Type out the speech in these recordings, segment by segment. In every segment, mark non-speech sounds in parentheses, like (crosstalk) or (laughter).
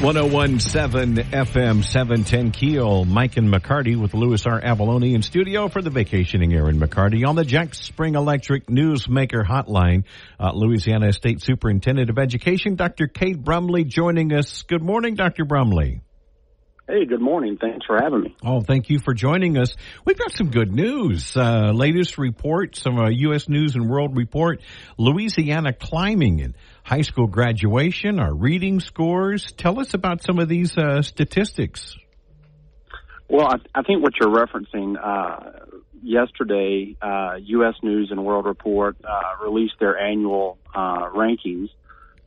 One zero one seven FM seven ten Keel. Mike and McCarty with Louis R. Avallone in studio for the vacationing Aaron McCarty on the Jack Spring Electric Newsmaker Hotline. Uh, Louisiana State Superintendent of Education, Dr. Cade Brumley, joining us. Good morning, Dr. Brumley. Hey, good morning. Thanks for having me. Oh, thank you for joining us. We've got some good news. Uh, latest report, some uh, U.S. News and World Report, Louisiana climbing in high school graduation, our reading scores. Tell us about some of these uh, statistics. Well, I, I, think what you're referencing, uh, yesterday, U.S. Uh, News and World Report uh, released their annual rankings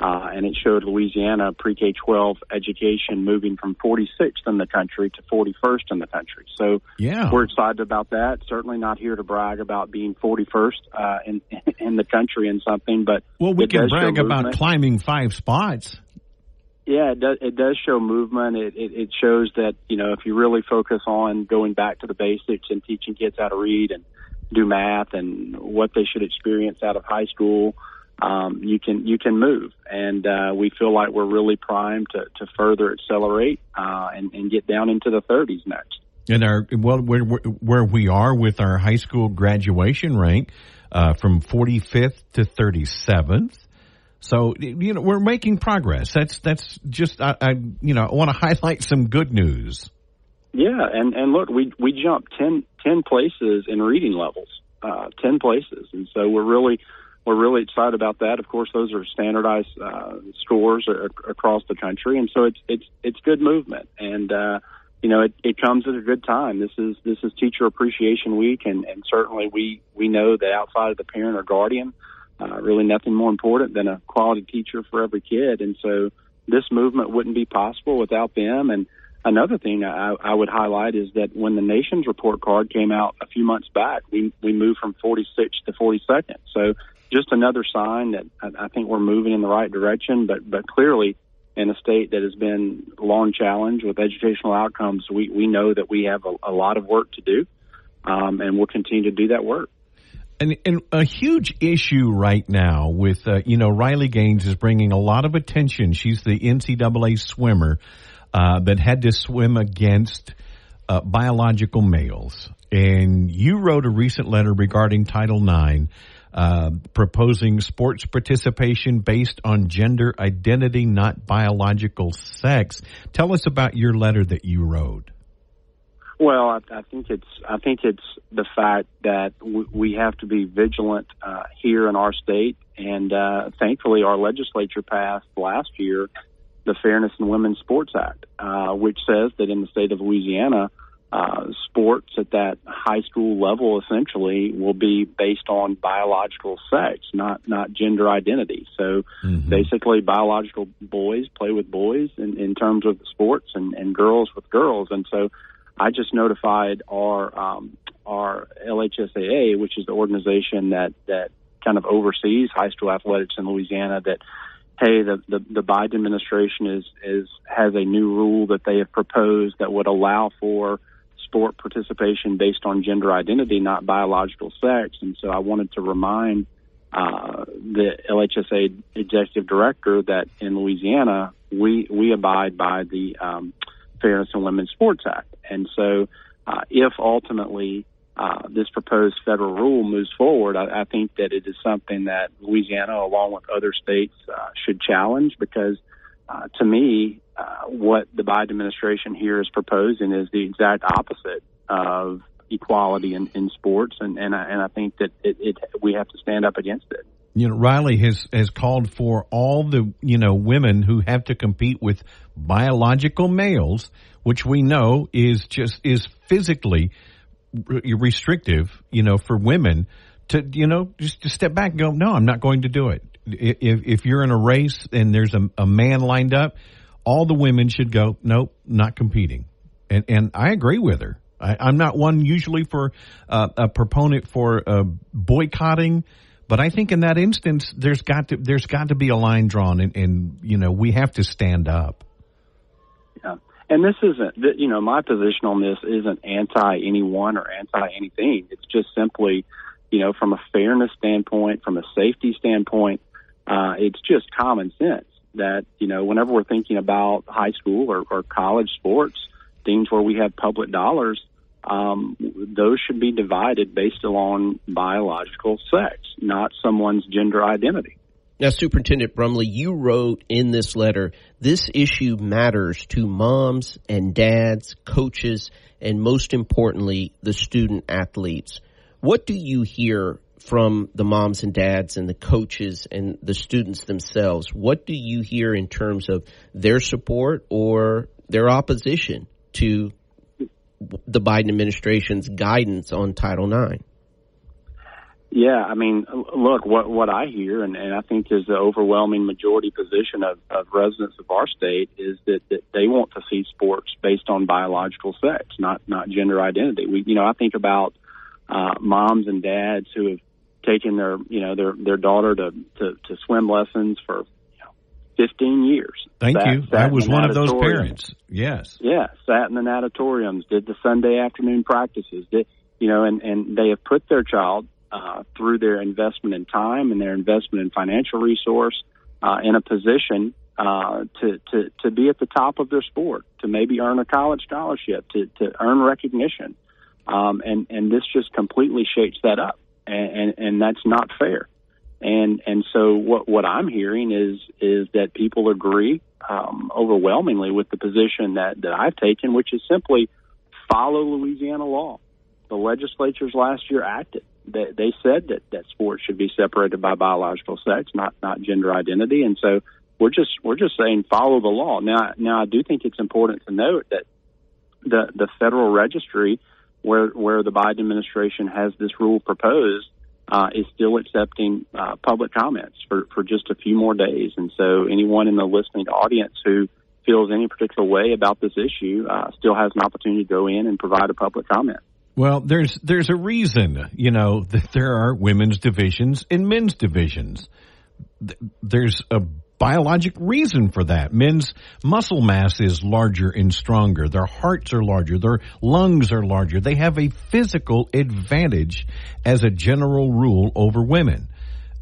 uh, and it showed Louisiana pre-K 12 education moving from 46th in the country to 41st in the country. So yeah. we're excited about that. Certainly not here to brag about being 41st uh, in (laughs) in the country in something, but well, we can brag about climbing five spots. Yeah, it does. It does show movement. It, it it shows that you know if you really focus on going back to the basics and teaching kids how to read and do math and what they should experience out of high school um, you can you can move, and uh, we feel like we're really primed to, to further accelerate uh, and, and get down into the 30s next. And our well, where, where we are with our high school graduation rank uh, from 45th to 37th. So you know we're making progress. That's that's just I, I you know I want to (laughs) highlight some good news. Yeah, and and look, we we jumped 10, 10 places in reading levels, uh, ten places, and so we're really we're really excited about that. Of course, those are standardized uh, scores across the country, and so it's it's it's good movement, and uh, you know it, it comes at a good time. This is this is Teacher Appreciation Week, and, and certainly we we know that outside of the parent or guardian, uh, really nothing more important than a quality teacher for every kid, and so this movement wouldn't be possible without them. And another thing I, I would highlight is that when the nation's report card came out a few months back, we we moved from 46th to 42nd. So just another sign that I, think we're moving in the right direction. But but clearly, in a state that has been long challenged with educational outcomes, we we know that we have a, a lot of work to do, um, and we'll continue to do that work. And, and, a huge issue right now with, uh, you know, Riley Gaines is bringing a lot of attention. She's the NCAA swimmer uh, that had to swim against uh, biological males. And you wrote a recent letter regarding Title IX uh, proposing sports participation based on gender identity, not biological sex. Tell us about your letter that you wrote. Well, I, I think it's I think it's the fact that w- we have to be vigilant uh, here in our state, and uh, thankfully, our legislature passed last year the Fairness in Women's Sports Act, uh, which says that in the state of Louisiana, uh, sports at that high school level essentially will be based on biological sex, not not gender identity. So mm-hmm. basically, biological boys play with boys in, in terms of sports, and, and girls with girls. And so, I just notified our um, our LHSAA, which is the organization that that kind of oversees high school athletics in Louisiana, that hey, the, the, the Biden administration is, is has a new rule that they have proposed that would allow for sport participation based on gender identity, not biological sex. And so I wanted to remind uh, the LHSAA executive director that in Louisiana we we abide by the um, Fairness in Women's Sports Act. And so uh, if ultimately uh, this proposed federal rule moves forward, I, I think that it is something that Louisiana, along with other states, uh, should challenge because uh, to me, uh, what the Biden administration here is proposing is the exact opposite of equality in, in sports, and and I, and I think that it, it we have to stand up against it. You know, Riley has has called for all the you know women who have to compete with biological males, which we know is just is physically restrictive. You know, for women to you know just to step back and go, no, I'm not going to do it. If if you're in a race and there's a, a man lined up, all the women should go, nope, not competing. And, and I agree with her. I, am not one usually for uh, a proponent for uh, boycotting, But I think in that instance, there's got to there's got to be a line drawn, and, and you know we have to stand up. Yeah, and this isn't you know my position on this isn't anti anyone or anti anything. It's just simply you know from a fairness standpoint, from a safety standpoint, uh, it's just common sense that you know whenever we're thinking about high school or, or college sports, things where we have public dollars um, those should be divided based on biological sex, not someone's gender identity. Now, Superintendent Brumley, you wrote in this letter, this issue matters to moms and dads, coaches, and most importantly, the student athletes. What do you hear from the moms and dads and the coaches and the students themselves? What do you hear in terms of their support or their opposition to the Biden administration's guidance on Title IX? Yeah, I mean, look, what what I hear, and, and I think is the overwhelming majority position of, of residents of our state, is that, that they want to see sports based on biological sex, not not gender identity. We, you know, I think about uh, moms and dads who have taken their, you know, their their daughter to to, to swim lessons for you know, 15 years. Thank sat, you. Sat I was one of those parents. Yes. Yeah, sat in the natatoriums, did the Sunday afternoon practices, did you know, and and they have put their child uh, through their investment in time and their investment in financial resource uh, in a position uh, to to to be at the top of their sport, to maybe earn a college scholarship, to to earn recognition, um, and and this just completely shakes that up, and and, that's not fair and and so what what I'm hearing is is that people agree um, overwhelmingly with the position that that I've taken, which is simply follow Louisiana law. The legislatures last year acted. They, they said that that sports should be separated by biological sex, not not gender identity, and so we're just we're just saying follow the law. Now now I do think it's important to note that the the federal registry where where the Biden administration has this rule proposed uh, is still accepting uh, public comments for, for just a few more days. And so anyone in the listening audience who feels any particular way about this issue uh, still has an opportunity to go in and provide a public comment. Well, there's there's a reason, you know, that there are women's divisions and men's divisions. There's a biologic reason for that. Men's muscle mass is larger and stronger. Their hearts are larger. Their lungs are larger. They have a physical advantage as a general rule over women.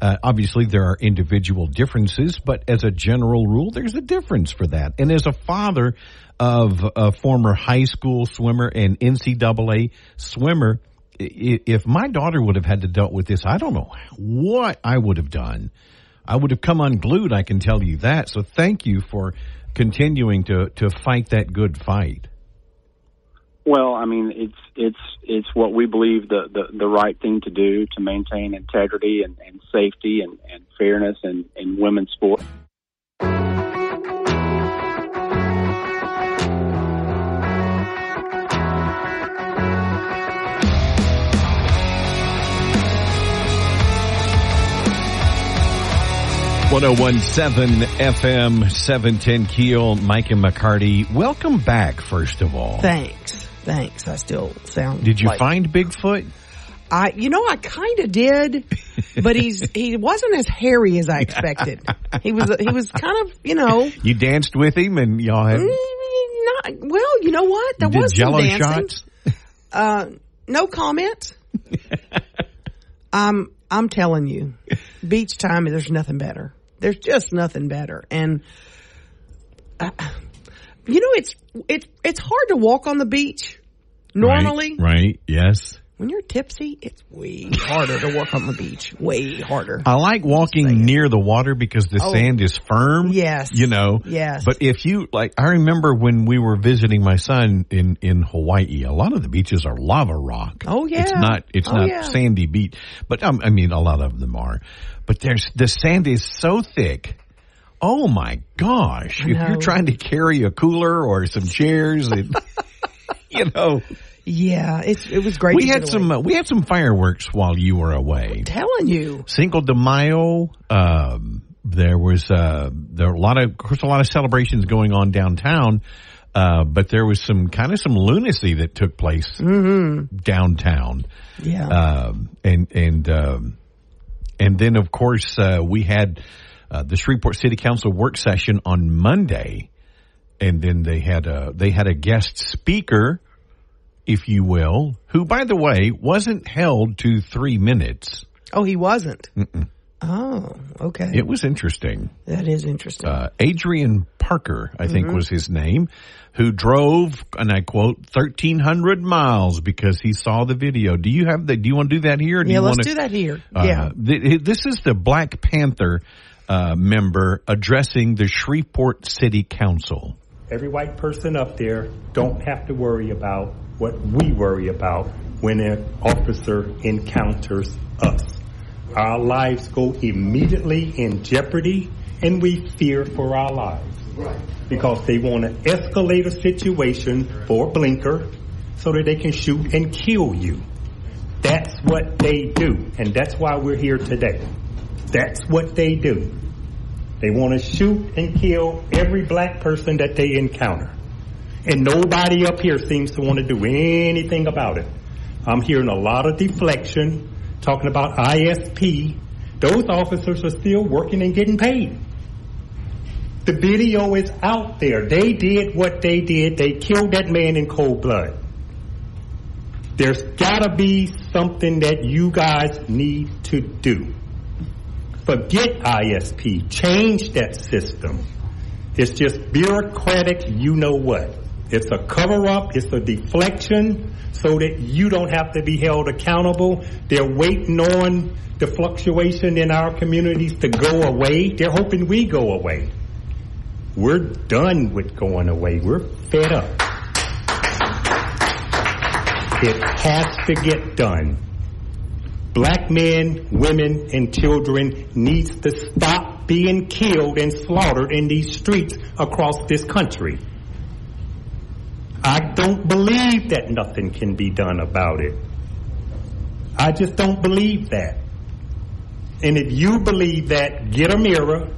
Uh, obviously, there are individual differences, but as a general rule, there's a difference for that. And as a father of a former high school swimmer and NCAA swimmer, if my daughter would have had to deal with this, I don't know what I would have done I would have come unglued. I can tell you that. So thank you for continuing to to fight that good fight. Well, I mean, it's it's it's what we believe the the, the right thing to do to maintain integrity and, and safety and, and fairness in, in women's sport. 1017 FM 710 Keel, Mike and McCarty. Welcome back, first of all. Thanks. Thanks. I still sound. Did you like, find Bigfoot? I, you know, I kind of did, but he's (laughs) he wasn't as hairy as I expected. he was he was kind of you know. You danced with him, and y'all had. Mm, not, well, you know what? There was some dancing. shots. (laughs) Uh, no comment. (laughs) I'm I'm telling you, beach time. There's nothing better. There's just nothing better. And, uh, you know, it's, it's, it's hard to walk on the beach normally. Right, right. Yes. When you're tipsy, it's way harder to walk on the beach. Way harder. I like walking near the water because the oh, sand is firm. Yes. You know. Yes. But if you like, I remember when we were visiting my son in in Hawaii. A lot of the beaches are lava rock. Oh yeah. It's not. It's oh, not yeah. sandy beach. But um, I mean, a lot of them are. But there's the sand is so thick. Oh my gosh! If you're trying to carry a cooler or some chairs, and, (laughs) you know. Yeah, it's it was great. We had some uh, we had some fireworks while you were away. I'm telling you, Cinco de Mayo. Um, there was uh, there were a lot of, of course, a lot of celebrations going on downtown. Uh, but there was some kind of some lunacy that took place mm-hmm. downtown. Yeah. Um, and and um, And then, of course, uh, we had uh, the Shreveport City Council work session on Monday, and then they had a they had a guest speaker, if you will, who, by the way, wasn't held to three minutes. Oh, he wasn't. Mm-mm. Oh, okay. It was interesting. That is interesting. Uh, Adrian Parker, I think mm-hmm. was his name, who drove, and I quote, 1,300 miles because he saw the video. Do you have that? Do you want to do that here? Do yeah, let's wanna, do that here. Uh, yeah. Th- this is the Black Panther uh, member addressing the Shreveport City Council. Every white person up there don't have to worry about what we worry about when an officer encounters us our lives go immediately in jeopardy and we fear for our lives. Because they want to escalate a situation for a blinker so that they can shoot and kill you. That's what they do. And that's why we're here today. That's what they do. They want to shoot and kill every black person that they encounter. And nobody up here seems to want to do anything about it. I'm hearing a lot of deflection talking about ISP, those officers are still working and getting paid. The video is out there. They did what they did. They killed that man in cold blood. There's gotta be something that you guys need to do. Forget ISP. Change that system. It's just bureaucratic, you know what. It's a cover up, it's a deflection so that you don't have to be held accountable. They're waiting on the fluctuation in our communities to go away. They're hoping we go away. We're done with going away. We're fed up. It has to get done. Black men, women, and children needs to stop being killed and slaughtered in these streets across this country. I don't believe that nothing can be done about it. I just don't believe that. And if you believe that, get a mirror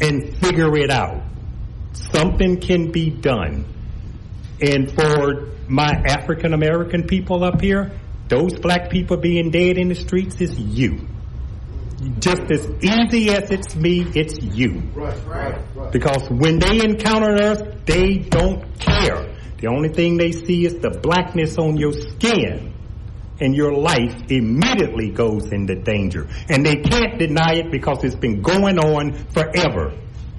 and figure it out. Something can be done. And for my African American people up here, those black people being dead in the streets is you. Just as easy as it's me, it's you. Right, right, right. Because when they encounter us, they don't care. The only thing they see is the blackness on your skin and your life immediately goes into danger. And they can't deny it because it's been going on forever.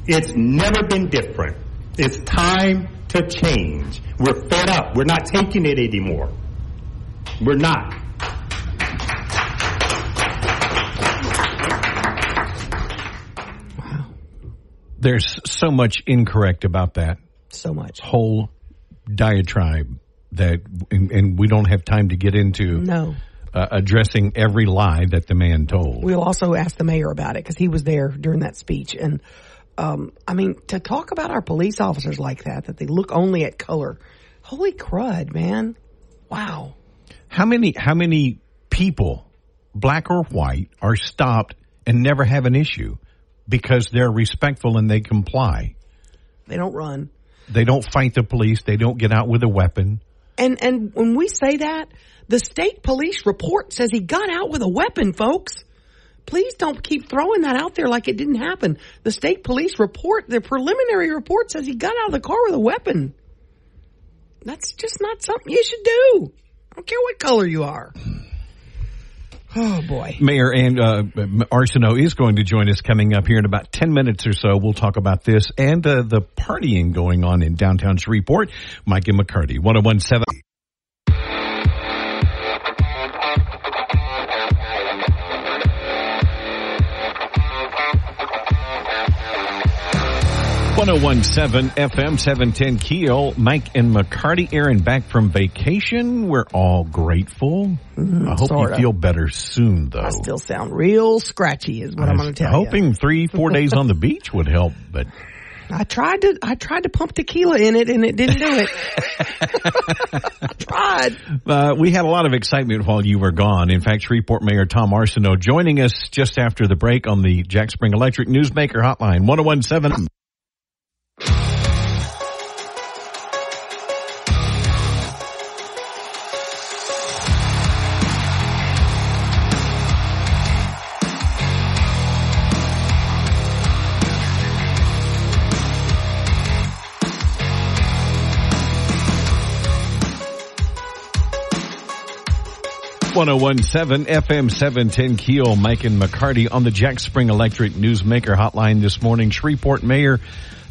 It's never been different. It's time to change. We're fed up. We're not taking it anymore. We're not. There's so much incorrect about that. So much. Whole diatribe that, and, and we don't have time to get into. No. Uh, addressing every lie that the man told. We'll also ask the mayor about it because he was there during that speech. And um, I mean, to talk about our police officers like that, that they look only at color. Holy crud, man! Wow. How many? How many people, black or white, are stopped and never have an issue? Because they're respectful and they comply. They don't run. They don't fight the police. They don't get out with a weapon. And and when we say that, the state police report says he got out with a weapon, folks. Please don't keep throwing that out there like it didn't happen. The state police report, the preliminary report says he got out of the car with a weapon. That's just not something you should do. I don't care what color you are. Oh boy. Mayor and uh, Arceneaux is going to join us coming up here in about 10 minutes or so. We'll talk about this and uh, the partying going on in downtown Shreveport. Mike and McCarty, 1017. 1017 FM 710 Keel, Mike and McCarty. Aaron back from vacation. We're all grateful. Mm, I hope sorta. you feel better soon, though. I still sound real scratchy, is what I am going to tell hoping you. Hoping three, four days on the (laughs) beach would help, but. I tried to I tried to pump tequila in it and it didn't do it. I (laughs) (laughs) tried. Uh, we had a lot of excitement while you were gone. In fact, Shreveport Mayor Tom Arceneaux joining us just after the break on the Jack Spring Electric Newsmaker Hotline 1017. 1017 FM 710 Keel, Mike and McCarty on the Jack Spring Electric Newsmaker Hotline this morning. Shreveport Mayor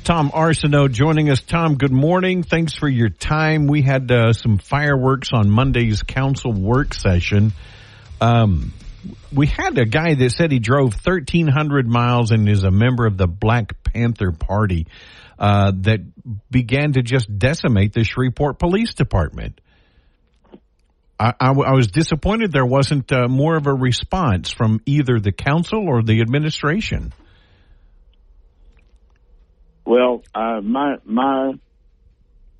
Tom Arceneaux joining us. Tom, good morning. Thanks for your time. We had uh, some fireworks on Monday's council work session. Um, we had a guy that said he drove 1,300 miles and is a member of the Black Panther Party uh, that began to just decimate the Shreveport Police Department. I, I, I was disappointed there wasn't uh, more of a response from either the council or the administration. Well, uh, my my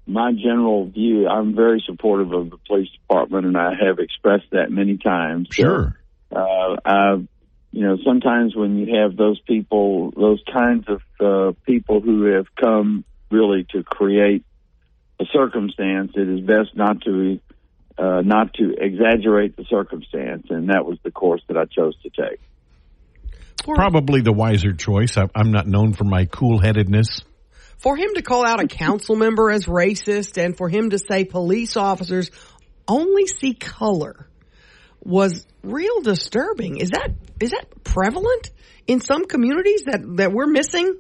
my general view, I'm very supportive of the police department, and I have expressed that many times. Sure. So, uh, I, you know, sometimes when you have those people, those kinds of uh, people who have come really to create a circumstance, it is best not to uh, not to exaggerate the circumstance, and that was the course that I chose to take. Probably the wiser choice. I, I'm not known for my cool headedness. For him to call out a council member as racist and for him to say police officers only see color was real disturbing. Is that is that prevalent in some communities that that we're missing?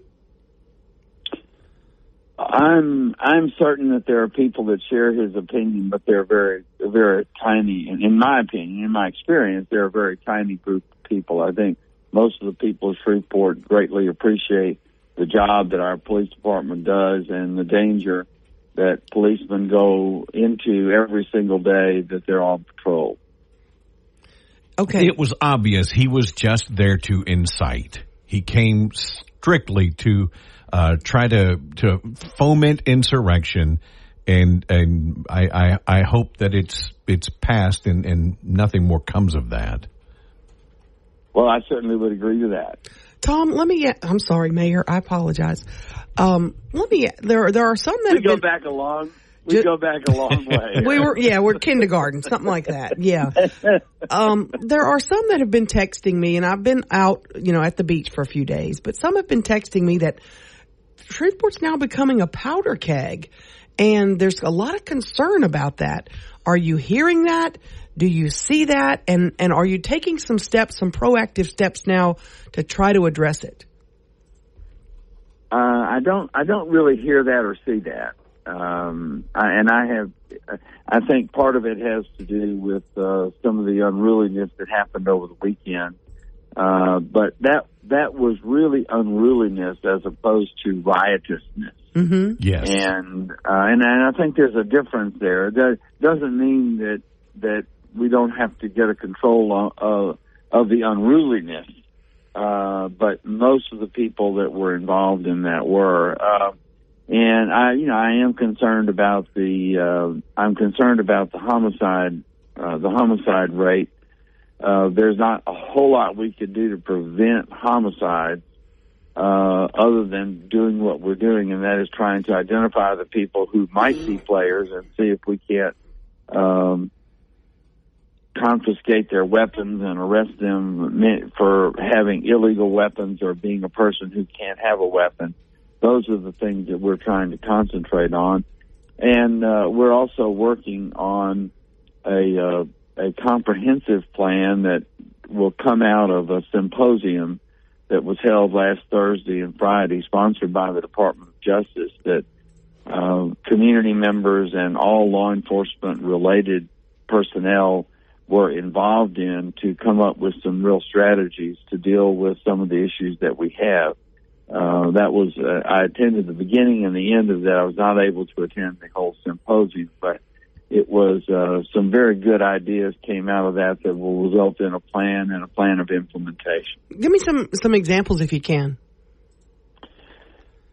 I'm I'm certain that there are people that share his opinion, but they're very very tiny. And in my opinion, in my experience, they're a very tiny group of people. I think most of the people of Shreveport greatly appreciate the job that our police department does and the danger that policemen go into every single day that they're on patrol. Okay. It was obvious he was just there to incite. He came strictly to uh, try to to foment insurrection, and and I, I, I hope that it's it's passed and, and nothing more comes of that. Well, I certainly would agree to that. Tom, let me. I'm sorry, Mayor. I apologize. Um, let me. There, there are some that we have go been, back a long. We go back a long (laughs) way. we were, yeah, we're kindergarten, something like that. Yeah. Um, there are some that have been texting me, and I've been out, you know, at the beach for a few days, but some have been texting me that Shreveport's now becoming a powder keg, and there's a lot of concern about that. Are you hearing that? Do you see that? And and are you taking some steps, some proactive steps now to try to address it? Uh, I don't. I don't really hear that or see that. Um, I, and I have. I think part of it has to do with uh, some of the unruliness that happened over the weekend. Uh, but that that was really unruliness as opposed to riotousness. Mm-hmm. Yes. And uh, and and I think there's a difference there. That doesn't mean that that we don't have to get a control of, of the unruliness. Uh, but most of the people that were involved in that were. Uh, and I, you know, I am concerned about the, uh, I'm concerned about the homicide, uh, the homicide rate. Uh, there's not a whole lot we could do to prevent homicides, uh, other than doing what we're doing, and that is trying to identify the people who might be players and see if we can't, um, confiscate their weapons and arrest them for having illegal weapons or being a person who can't have a weapon. Those are the things that we're trying to concentrate on. And uh, we're also working on a, uh, a comprehensive plan that will come out of a symposium that was held last Thursday and Friday, sponsored by the Department of Justice, that uh, community members and all law enforcement related personnel were involved in to come up with some real strategies to deal with some of the issues that we have. Uh, that was, uh, I attended the beginning and the end of that. I was not able to attend the whole symposium, but it was, uh, some very good ideas came out of that that will result in a plan and a plan of implementation. Give me some, some examples if you can.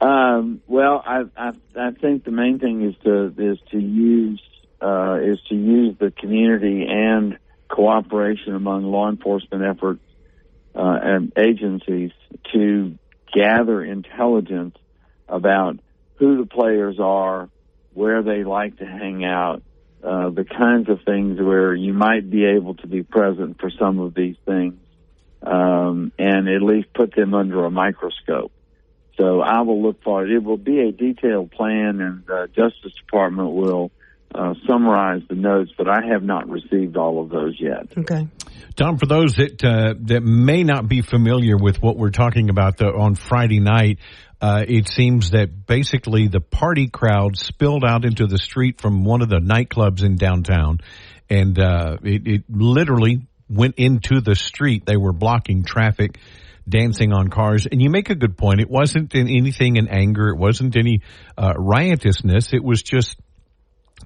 Um, well, I, I, I think the main thing is to, is to use, uh, is to use the community and cooperation among law enforcement efforts uh, and agencies to gather intelligence about who the players are, where they like to hang out, uh, the kinds of things where you might be able to be present for some of these things, um, and at least put them under a microscope. So I will look for it. It will be a detailed plan, and the Justice Department will uh, summarize the notes, but I have not received all of those yet. Okay. Tom, for those that uh, that may not be familiar with what we're talking about the, on Friday night, uh, it seems that basically the party crowd spilled out into the street from one of the nightclubs in downtown, and uh, it, it literally went into the street. They were blocking traffic dancing on cars. And you make a good point. It wasn't in anything in anger. It wasn't any uh, riotousness. It was just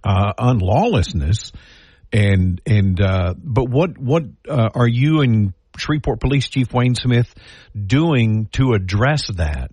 uh, unlawlessness. And and uh, but what what uh, are you and Shreveport Police Chief Wayne Smith doing to address that?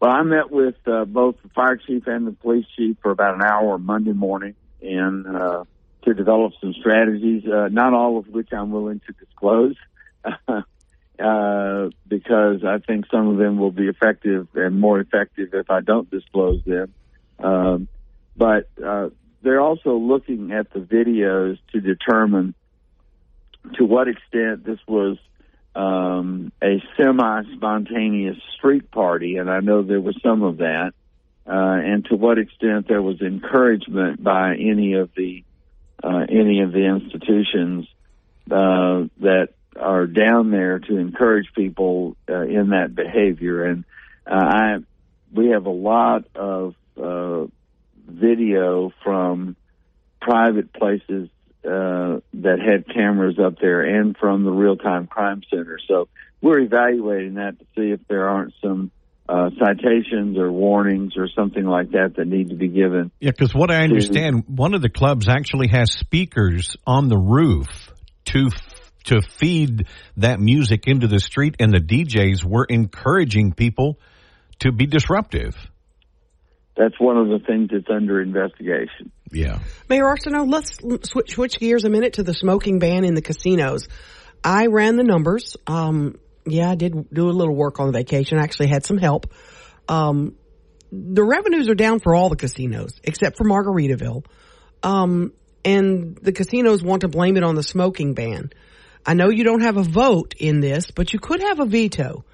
Well, I met with uh, both the fire chief and the police chief for about an hour Monday morning, and uh, to develop some strategies. Uh, not all of which I'm willing to disclose, (laughs) uh, because I think some of them will be effective and more effective if I don't disclose them. Um, but uh, they're also looking at the videos to determine to what extent this was um, a semi-spontaneous street party, and I know there was some of that, uh, and to what extent there was encouragement by any of the uh, any of the institutions uh, that are down there to encourage people uh, in that behavior. And uh, I, we have a lot of uh, video from private places uh, that had cameras up there and from the real time crime center. So we're evaluating that to see if there aren't some uh, citations or warnings or something like that that need to be given. Yeah, because what I understand, one of the clubs actually has speakers on the roof to to feed that music into the street, and the DJs were encouraging people to be disruptive. That's one of the things that's under investigation. Yeah. Mayor Arceneaux, let's switch, switch gears a minute to the smoking ban in the casinos. I ran the numbers. Um, yeah, I did do a little work on vacation. I actually had some help. Um, the revenues are down for all the casinos except for Margaritaville. Um, and the casinos want to blame it on the smoking ban. I know you don't have a vote in this, but you could have a veto.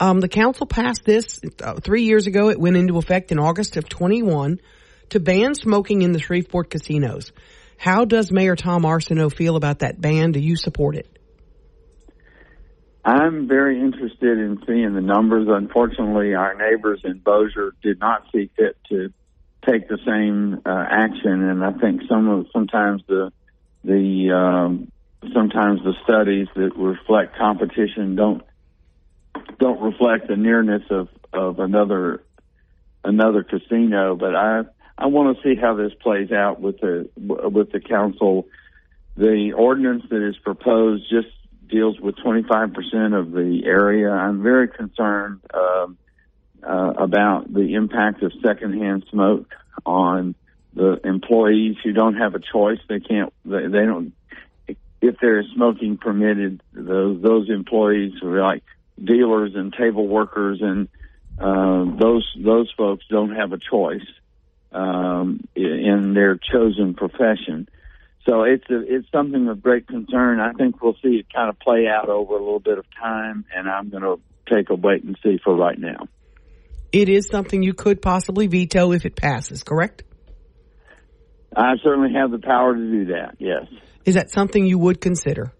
Um, the council passed this uh, three years ago. It went into effect in August of 21 to ban smoking in the Shreveport casinos. How does Mayor Tom Arceneaux feel about that ban? Do you support it? I'm very interested in seeing the numbers. Unfortunately, our neighbors in Bossier did not see fit to take the same uh, action, and I think some of sometimes the the um, sometimes the studies that reflect competition don't don't reflect the nearness of of another another casino. But I I want to see how this plays out with the with the council. The ordinance that is proposed just deals with 25% of the area. I'm very concerned um, uh, about the impact of secondhand smoke on the employees who don't have a choice. They can't. They, they don't. If there is smoking permitted, those those employees are like dealers and table workers, and uh, those those folks don't have a choice um, in their chosen profession. So it's a, it's something of great concern. I think we'll see it kind of play out over a little bit of time, and I'm going to take a wait and see for right now. It is something you could possibly veto if it passes, correct? I certainly have the power to do that. Yes. Is that something you would consider?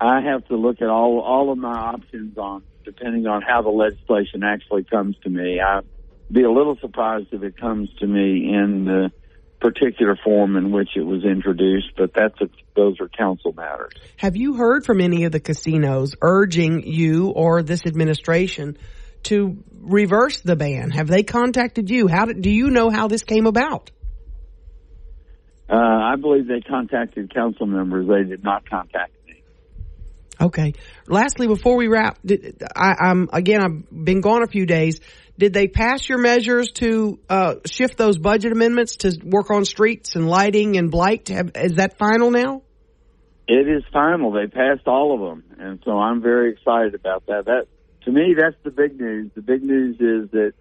I have to look at all all of my options on depending on how the legislation actually comes to me. I'd be a little surprised if it comes to me in the particular form in which it was introduced, but that's a, those are council matters. Have you heard from any of the casinos urging you or this administration to reverse the ban? Have they contacted you? How did, do you know how this came about? Uh, I believe they contacted council members. They did not contact. Okay. Lastly, before we wrap, did, I, I'm again. I've been gone a few days. Did they pass your measures to uh, shift those budget amendments to work on streets and lighting and blight? Have, is that final now? It is final. They passed all of them, and so I'm very excited about that. That to me, that's the big news. The big news is that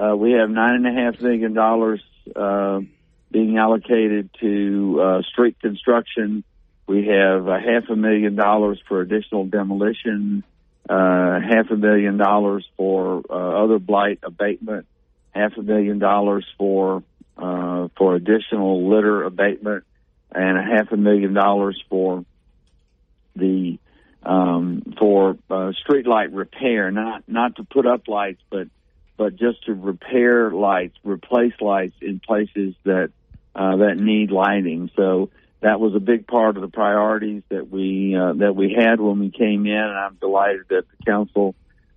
uh, we have nine and a half million dollars uh, being allocated to uh, street construction. We have a half a million dollars for additional demolition uh, half a million dollars for uh, other blight abatement, half a million dollars for uh, for additional litter abatement and a half a million dollars for the um, for uh, street light repair, not not to put up lights, but but just to repair lights, replace lights in places that uh, that need lighting. So that was a big part of the priorities that we uh, that we had when we came in, and I'm delighted that the council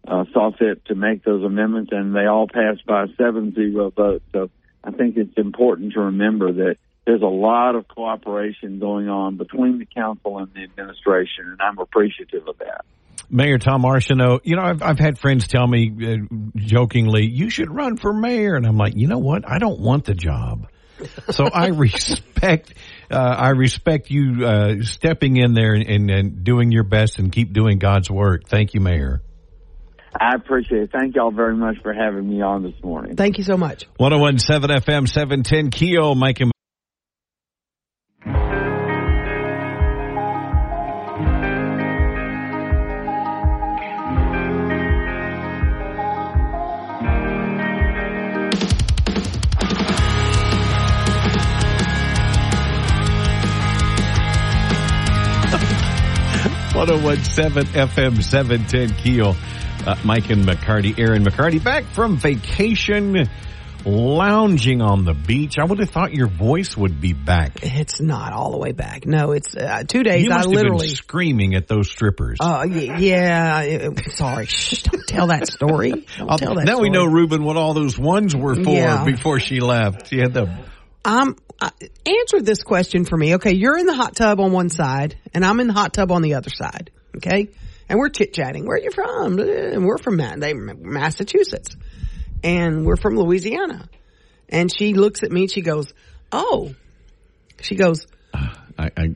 uh, saw fit to make those amendments, and they all passed by a seven-zero vote. So I think it's important to remember that there's a lot of cooperation going on between the council and the administration, and I'm appreciative of that. Mayor Tom Arceneaux, you know, I've, I've had friends tell me uh, jokingly, you should run for mayor. And I'm like, you know what? I don't want the job. So I (laughs) respect, uh, I respect you, uh, stepping in there and, and, and doing your best and keep doing God's work. Thank you, Mayor. I appreciate it. Thank y'all very much for having me on this morning. Thank you so much. 1017 FM 710 Keel, Mike and One zero one seven FM seven ten Keel. Uh, Mike and McCarty, Aaron McCarty, back from vacation, lounging on the beach. I would have thought your voice would be back. It's not all the way back. No, it's uh, two days. You must I have literally. been screaming at those strippers. Uh, y- yeah, it- sorry. Shh, don't tell that story. Don't Uh, tell that now we know, Ruben, what all those ones were for Yeah. before she left. She had the Um, uh, answer this question for me. Okay, you're in the hot tub on one side, and I'm in the hot tub on the other side. Okay, and we're chit chatting. Where are you from? And we're from Massachusetts, and we're from Louisiana. And she looks at me. She goes, "Oh," she goes, I, I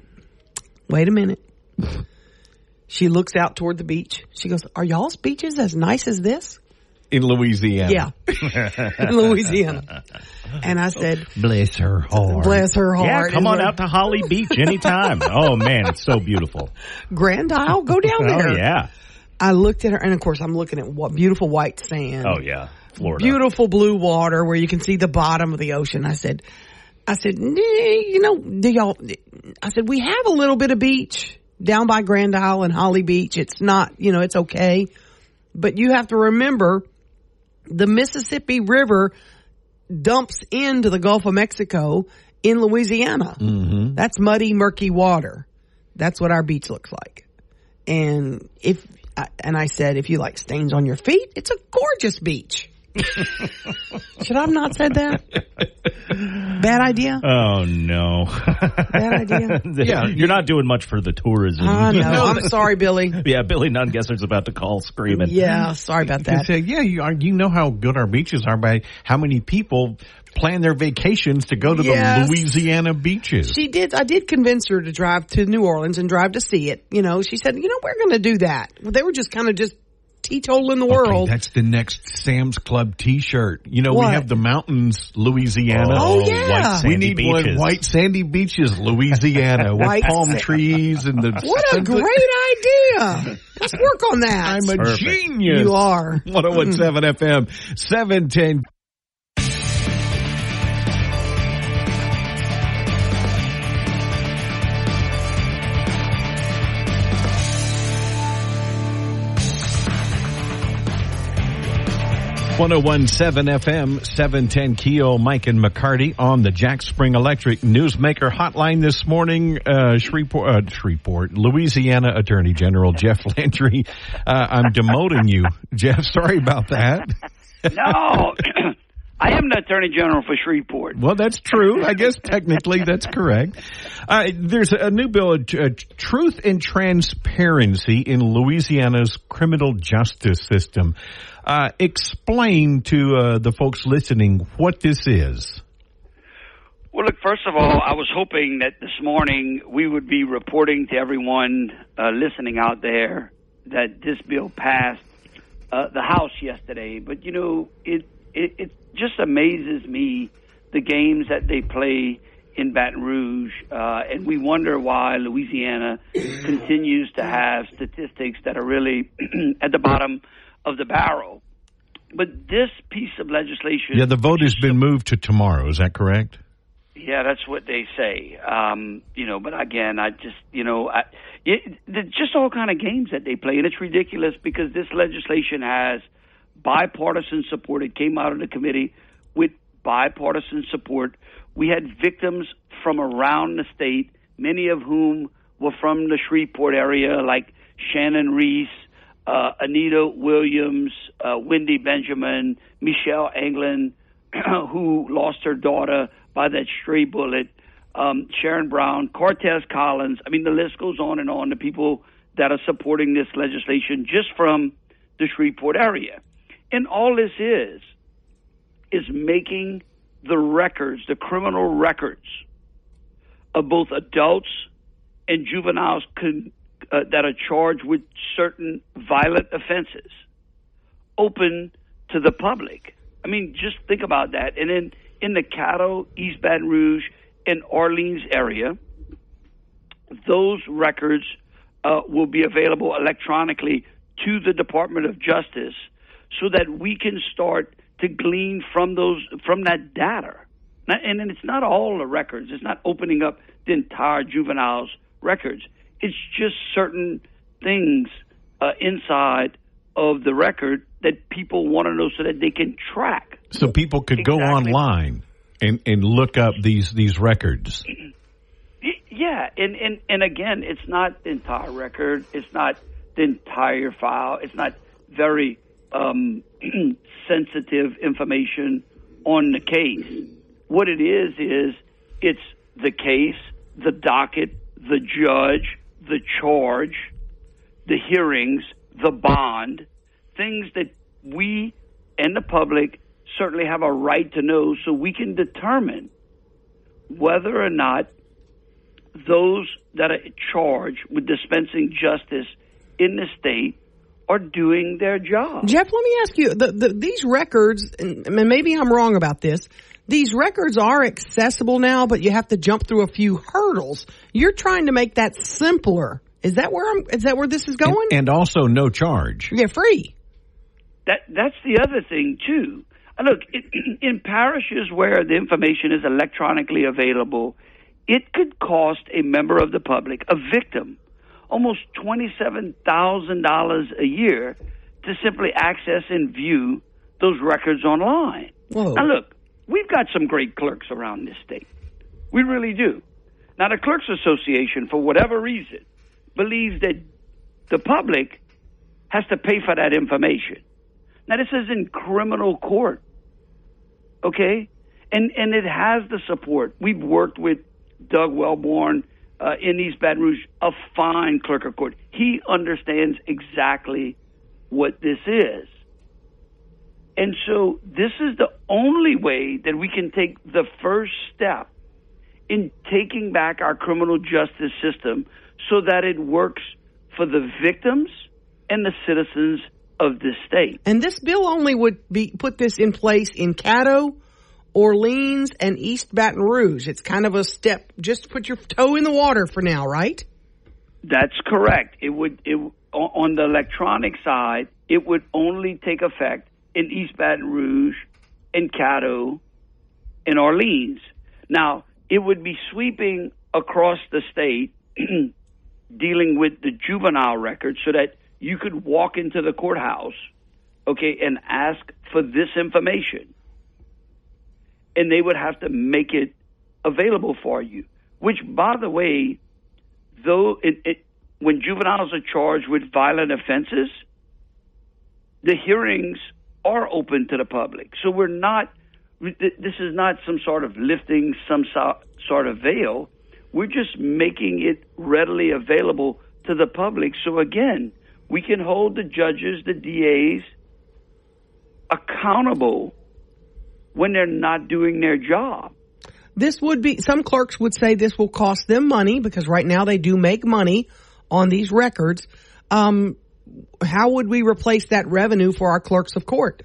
"Wait a minute." She looks out toward the beach. She goes, "Are y'all's beaches as nice as this?" In Louisiana. Yeah, (laughs) in Louisiana. And I said, Bless her heart. "Bless her heart. Yeah, heart." come on out to Holly Beach anytime. (laughs) oh man, it's so beautiful. Grand Isle. Go down oh, there. Oh yeah. I looked at her, and of course, I'm looking at what beautiful white sand. Oh yeah. Florida. Beautiful blue water where you can see the bottom of the ocean. I said, I said, you know, do y'all, I said, we have a little bit of beach down by Grand Isle and Holly Beach. It's not, you know, it's okay. But you have to remember the Mississippi River dumps into the Gulf of Mexico in Louisiana. Mm-hmm. That's muddy, murky water. That's what our beach looks like. And if, and I said, if you like stains on your feet, it's a gorgeous beach. Should I have not said that? Bad idea? Oh no. Bad idea? (laughs) yeah, you're not doing much for the tourism. I (laughs) know. I'm sorry, Billy. yeah, Billy Nungesser's about to call screaming. Yeah, sorry about You that. say, yeah, you, are, you know how good our beaches are by how many people plan their vacations to go to Yes. the Louisiana beaches. She did. I did convince her to drive to New Orleans and drive to see it. You know, she said, "You know, we're going to do that." Well, they were just kind of just teetotal in the world. Okay, that's the next Sam's Club T-shirt. You know, what? we have the mountains, Louisiana. Oh, oh yeah, we need beaches. one white sandy beaches, Louisiana, with palm trees and the. (laughs) What a (laughs) great idea! Let's work on that. I'm a Perfect. genius. You are. (laughs) 101.7 FM, seven ten. 1017 FM, 710 Keel, Mike and McCarty on the Jack Spring Electric Newsmaker Hotline this morning. Uh, Shreveport, uh, Shreveport, Louisiana Attorney General Jeff (laughs) Landry. Uh, I'm demoting you, Jeff. Sorry about that. (laughs) no, (clears throat) I am the Attorney General for Shreveport. Well, that's true. I guess technically that's correct. Uh, there's a new bill, uh, uh Truth and Transparency in Louisiana's Criminal Justice System. Uh, explain to uh, the folks listening what this is. Well, look, first of all, I was hoping that this morning we would be reporting to everyone uh, listening out there that this bill passed uh, the House yesterday. But, you know, it, it, it just amazes me the games that they play in Baton Rouge, uh, and we wonder why Louisiana continues to have statistics that are really (clears throat) at the bottom of the barrel. but this piece of legislation. Yeah, the vote has been moved to tomorrow. Is that correct? Yeah, that's what they say. Um, you know, but again, I just, you know, I, it, just all kind of games that they play, and it's ridiculous because this legislation has bipartisan support. It came out of the committee with bipartisan support. We had victims from around the state, many of whom were from the Shreveport area, like Shannon Reese, uh, Anita Williams, uh, Wendy Benjamin, Michelle Anglin, (clears throat) who lost her daughter by that stray bullet, um, Sharon Brown, Cortez Collins. I mean, the list goes on and on. The people that are supporting this legislation just from the Shreveport area. And all this is, is making the records, the criminal records of both adults and juveniles con, uh, that are charged with certain violent offenses open to the public. I mean, just think about that. And then in the Caddo, East Baton Rouge, and Orleans area, those records uh, will be available electronically to the Department of Justice so that we can start to glean from those from that data. And, and it's not all the records. It's not opening up the entire juveniles records. It's just certain things uh, inside of the record that people want to know so that they can track. So people could exactly. go online and, and look up these these records. Yeah, and, and and again, it's not the entire record. It's not the entire file. It's not very um, (clears throat) sensitive information on the case. What it is is it's the case, the docket, the judge, the charge, the hearings, the bond, things that we and the public certainly have a right to know so we can determine whether or not those that are charged with dispensing justice in the state are doing their job. Jeff, let me ask you the, the, these records, and maybe I'm wrong about this. These records are accessible now, but you have to jump through a few hurdles. You're trying to make that simpler. Is that where I'm? Is that where this is going? And, and also no charge. Yeah, free. That that's the other thing too. Uh, look, (clears throat) in parishes where the information is electronically available, it could cost a member of the public, a victim, almost $27,000 a year to simply access and view those records online. Whoa. Now, look, we've got some great clerks around this state. We really do. Now, the Clerks Association, for whatever reason, believes that the public has to pay for that information. Now, this is in criminal court, okay? And, and it has the support. We've worked with Doug Welborn uh, in East Baton Rouge, a fine clerk of court. He understands exactly what this is. And so this is the only way that we can take the first step in taking back our criminal justice system so that it works for the victims and the citizens of this state. And this bill only would be put this in place in Caddo, Orleans, and East Baton Rouge. It's kind of a step. Just to put your toe in the water for now, right? That's correct. It would it, on the electronic side. It would only take effect in East Baton Rouge, in Caddo, in Orleans. Now it would be sweeping across the state, (clears throat) dealing with the juvenile record, so that you could walk into the courthouse, okay, and ask for this information. And they would have to make it available for you. Which, by the way, though it, it, when juveniles are charged with violent offenses, the hearings are open to the public. So we're not. This is not some sort of lifting some sort of veil. We're just making it readily available to the public. So again, we can hold the judges, the DAs accountable when they're not doing their job. This would be, some clerks would say this will cost them money because right now they do make money on these records. Um, how would we replace that revenue for our clerks of court?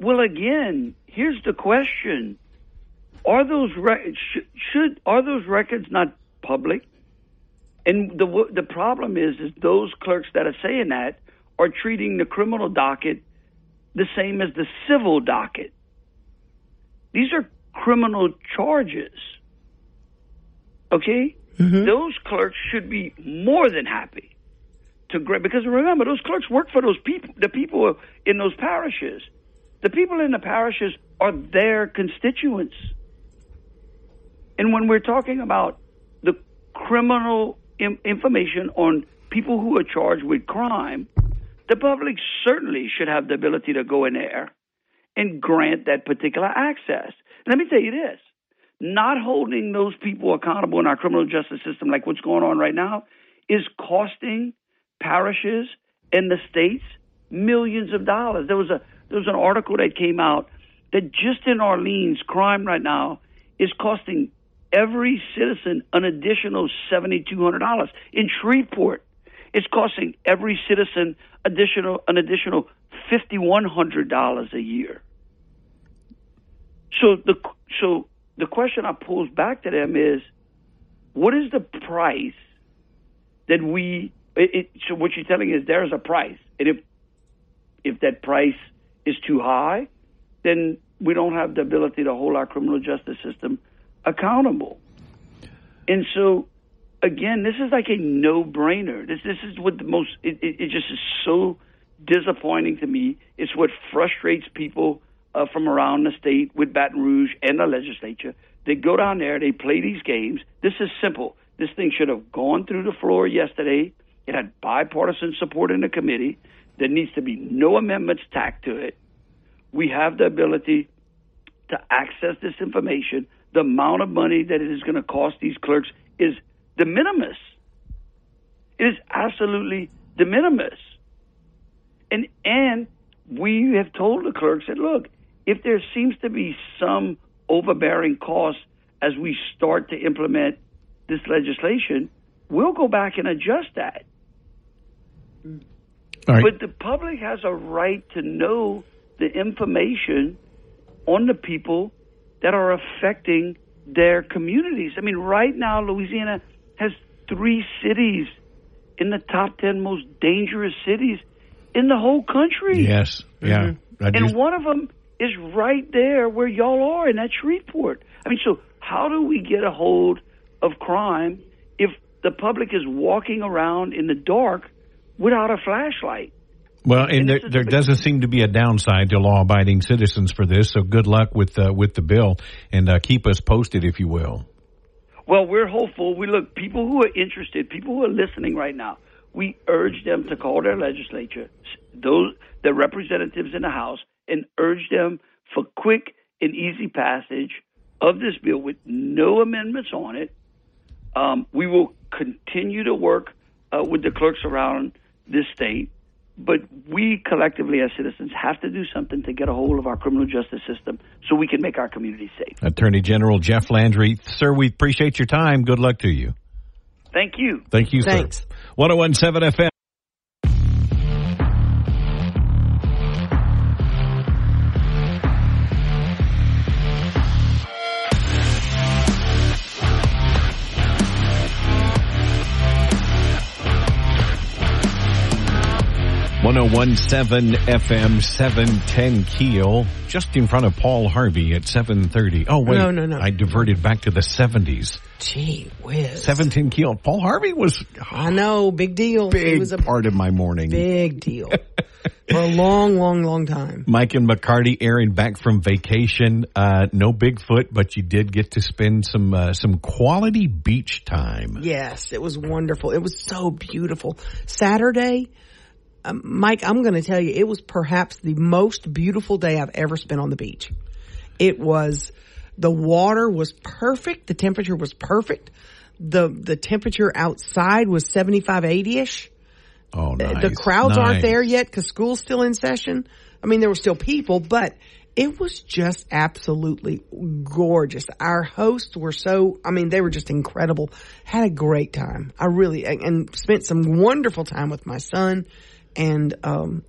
Well, again, here's the question: Are those re- should, should are those records not public? And the the problem is, is those clerks that are saying that are treating the criminal docket the same as the civil docket. These are criminal charges. Okay? Mm-hmm. Those clerks should be more than happy to grant because remember those clerks work for those people the people in those parishes. The people in the parishes are their constituents. And when we're talking about the criminal Im- information on people who are charged with crime, the public certainly should have the ability to go in there and grant that particular access. Let me tell you this not holding those people accountable in our criminal justice system, like what's going on right now, is costing parishes and the states millions of dollars. There was a there was an article that came out that just in Orleans, crime right now is costing every citizen an additional seventy two hundred dollars. In Shreveport, it's costing every citizen additional an additional fifty one hundred dollars a year. So the so the question I pose back to them is, what is the price that we? It, it, so what you're telling is there's a price, and if if that price is too high, then we don't have the ability to hold our criminal justice system accountable. And so, again, this is like a no-brainer. This this is what the most. It, it, it just is so disappointing to me. It's what frustrates people uh, from around the state with Baton Rouge and the legislature. They go down there, they play these games. This is simple. This thing should have gone through the floor yesterday. It had bipartisan support in the committee. There needs to be no amendments tacked to it. We have the ability to access this information. The amount of money that it is going to cost these clerks is de minimis. It is absolutely de minimis. And and we have told the clerks that look, if there seems to be some overbearing cost as we start to implement this legislation, we'll go back and adjust that. Mm. All right. But the public has a right to know the information on the people that are affecting their communities. I mean, right now, Louisiana has three cities in the top 10 most dangerous cities in the whole country. Yes. Yeah. Mm-hmm. I And just- one of them is right there where y'all are in that Shreveport. I mean, so how do we get a hold of crime if the public is walking around in the dark without a flashlight? Well, and And there, there doesn't seem to be a downside to law-abiding citizens for this. So good luck with uh, with the bill, and uh, keep us posted, if you will. Well, we're hopeful. We look people who are interested, people who are listening right now. We urge them to call their legislature, those the representatives in the House, and urge them for quick and easy passage of this bill with no amendments on it. Um, we will continue to work uh, with the clerks around this state, but we collectively as citizens have to do something to get a hold of our criminal justice system so we can make our communities safe. Attorney General Jeff Landry, sir, we appreciate your time. Good luck to you. Thank you. Thank you, Thanks. sir. 1017 FM. One zero one seven FM seven ten Keel, just in front of Paul Harvey at seven thirty. Oh wait, No, no, no. I diverted back to the seventies. Gee whiz. Seven ten Keel. Paul Harvey was I know, big deal. big it was a part of my morning. big deal (laughs) for a long, long, long time. Mike and McCarty, Aaron, back from vacation. Uh, no Bigfoot, but you did get to spend some uh, some quality beach time. Yes, it was wonderful. It was so beautiful. Saturday, um, Mike, I'm going to tell you, it was perhaps the most beautiful day I've ever spent on the beach. It was, the water was perfect. The temperature was perfect. The, the temperature outside was 75, 80 ish. Oh, nice. The crowds Nice. aren't there yet because school's still in session. I mean, there were still people, but it was just absolutely gorgeous. Our hosts were so, I mean, they were just incredible. Had a great time. I really, and- and spent some wonderful time with my son and, um,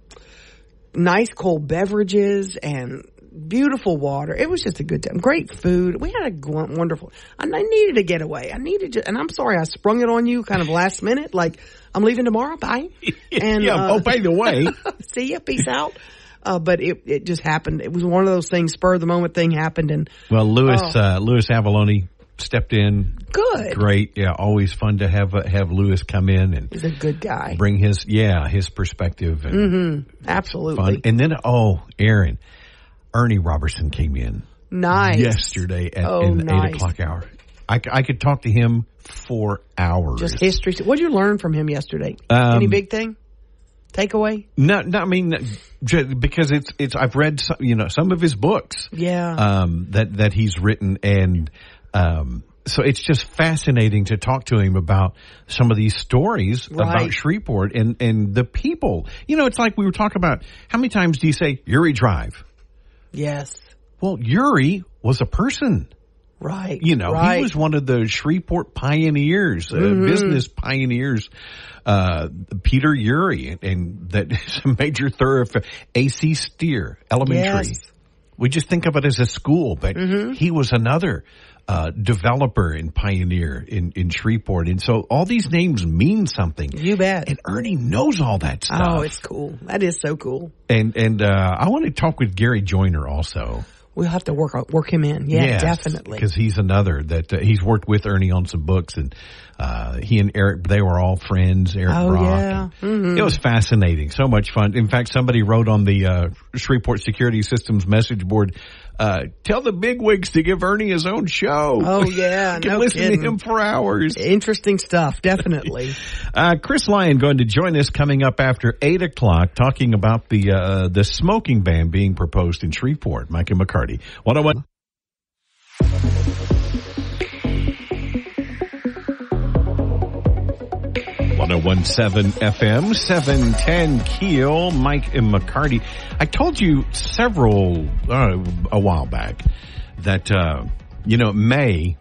nice cold beverages and beautiful water. It was just a good time. Great food. We had a wonderful, I needed a getaway. I needed to, and I'm sorry I sprung it on you kind of last minute. Like, I'm leaving tomorrow. Bye. (laughs) And, yeah. uh, oh, by the way, (laughs) see ya. Peace out. Uh, but it, it just happened. It was one of those things, spur of the moment thing happened and Well, Louis Oh. uh, Louis Avallone stepped in. good. Great, yeah. Always fun to have uh, have Louis come in and He's a good guy. bring his yeah his perspective and Mm-hmm. Absolutely. fun. And then oh, Aaron, Ernie Robertson came in Nice. yesterday at Oh, in the nice. eight o'clock hour. I, I could talk to him for hours. Just history. What did you learn from him yesterday? Um, Any big thing? Takeaway? No, no, I mean because it's it's I've read some, you know some of his books. Yeah. um, that that he's written, and um, so it's just fascinating to talk to him about some of these stories Right. about Shreveport and and the people. You know, it's like we were talking about. How many times do you say Youree Drive? yes. Well, Youree was a person. Right. You know, right. he was one of the Shreveport pioneers, uh, Mm-hmm. business pioneers. Uh, Peter Youree, and that (laughs) is a major thoroughfare. AC Steere Elementary. Yes. Mm-hmm. We just think of it as a school, but he was another uh, developer and pioneer in, in Shreveport. And so all these names mean something. You bet. And Ernie knows all that stuff. Oh, it's cool. That is so cool. and and uh, I want to talk with Gary Joiner also. We'll have to work work him in. Yeah, definitely. Because he's another that uh, he's worked with Ernie on some books, and uh, he and Eric they were all friends. Eric Oh, Brock. yeah. and It was fascinating, so much fun. In fact, somebody wrote on the uh, Shreveport Security Systems message board, uh, "Tell the bigwigs to give Ernie his own show." Oh, yeah, (laughs) You can no listen kidding. to him for hours. Interesting stuff. Definitely. (laughs) Uh, Chris Lyon going to join us coming up after eight o'clock, talking about the uh, the smoking ban being proposed in Shreveport. Mike and McCarty, one on one. 1017 FM, 710 Keel, Mike and McCarty. I told you several, uh, a while back that, uh, you know, May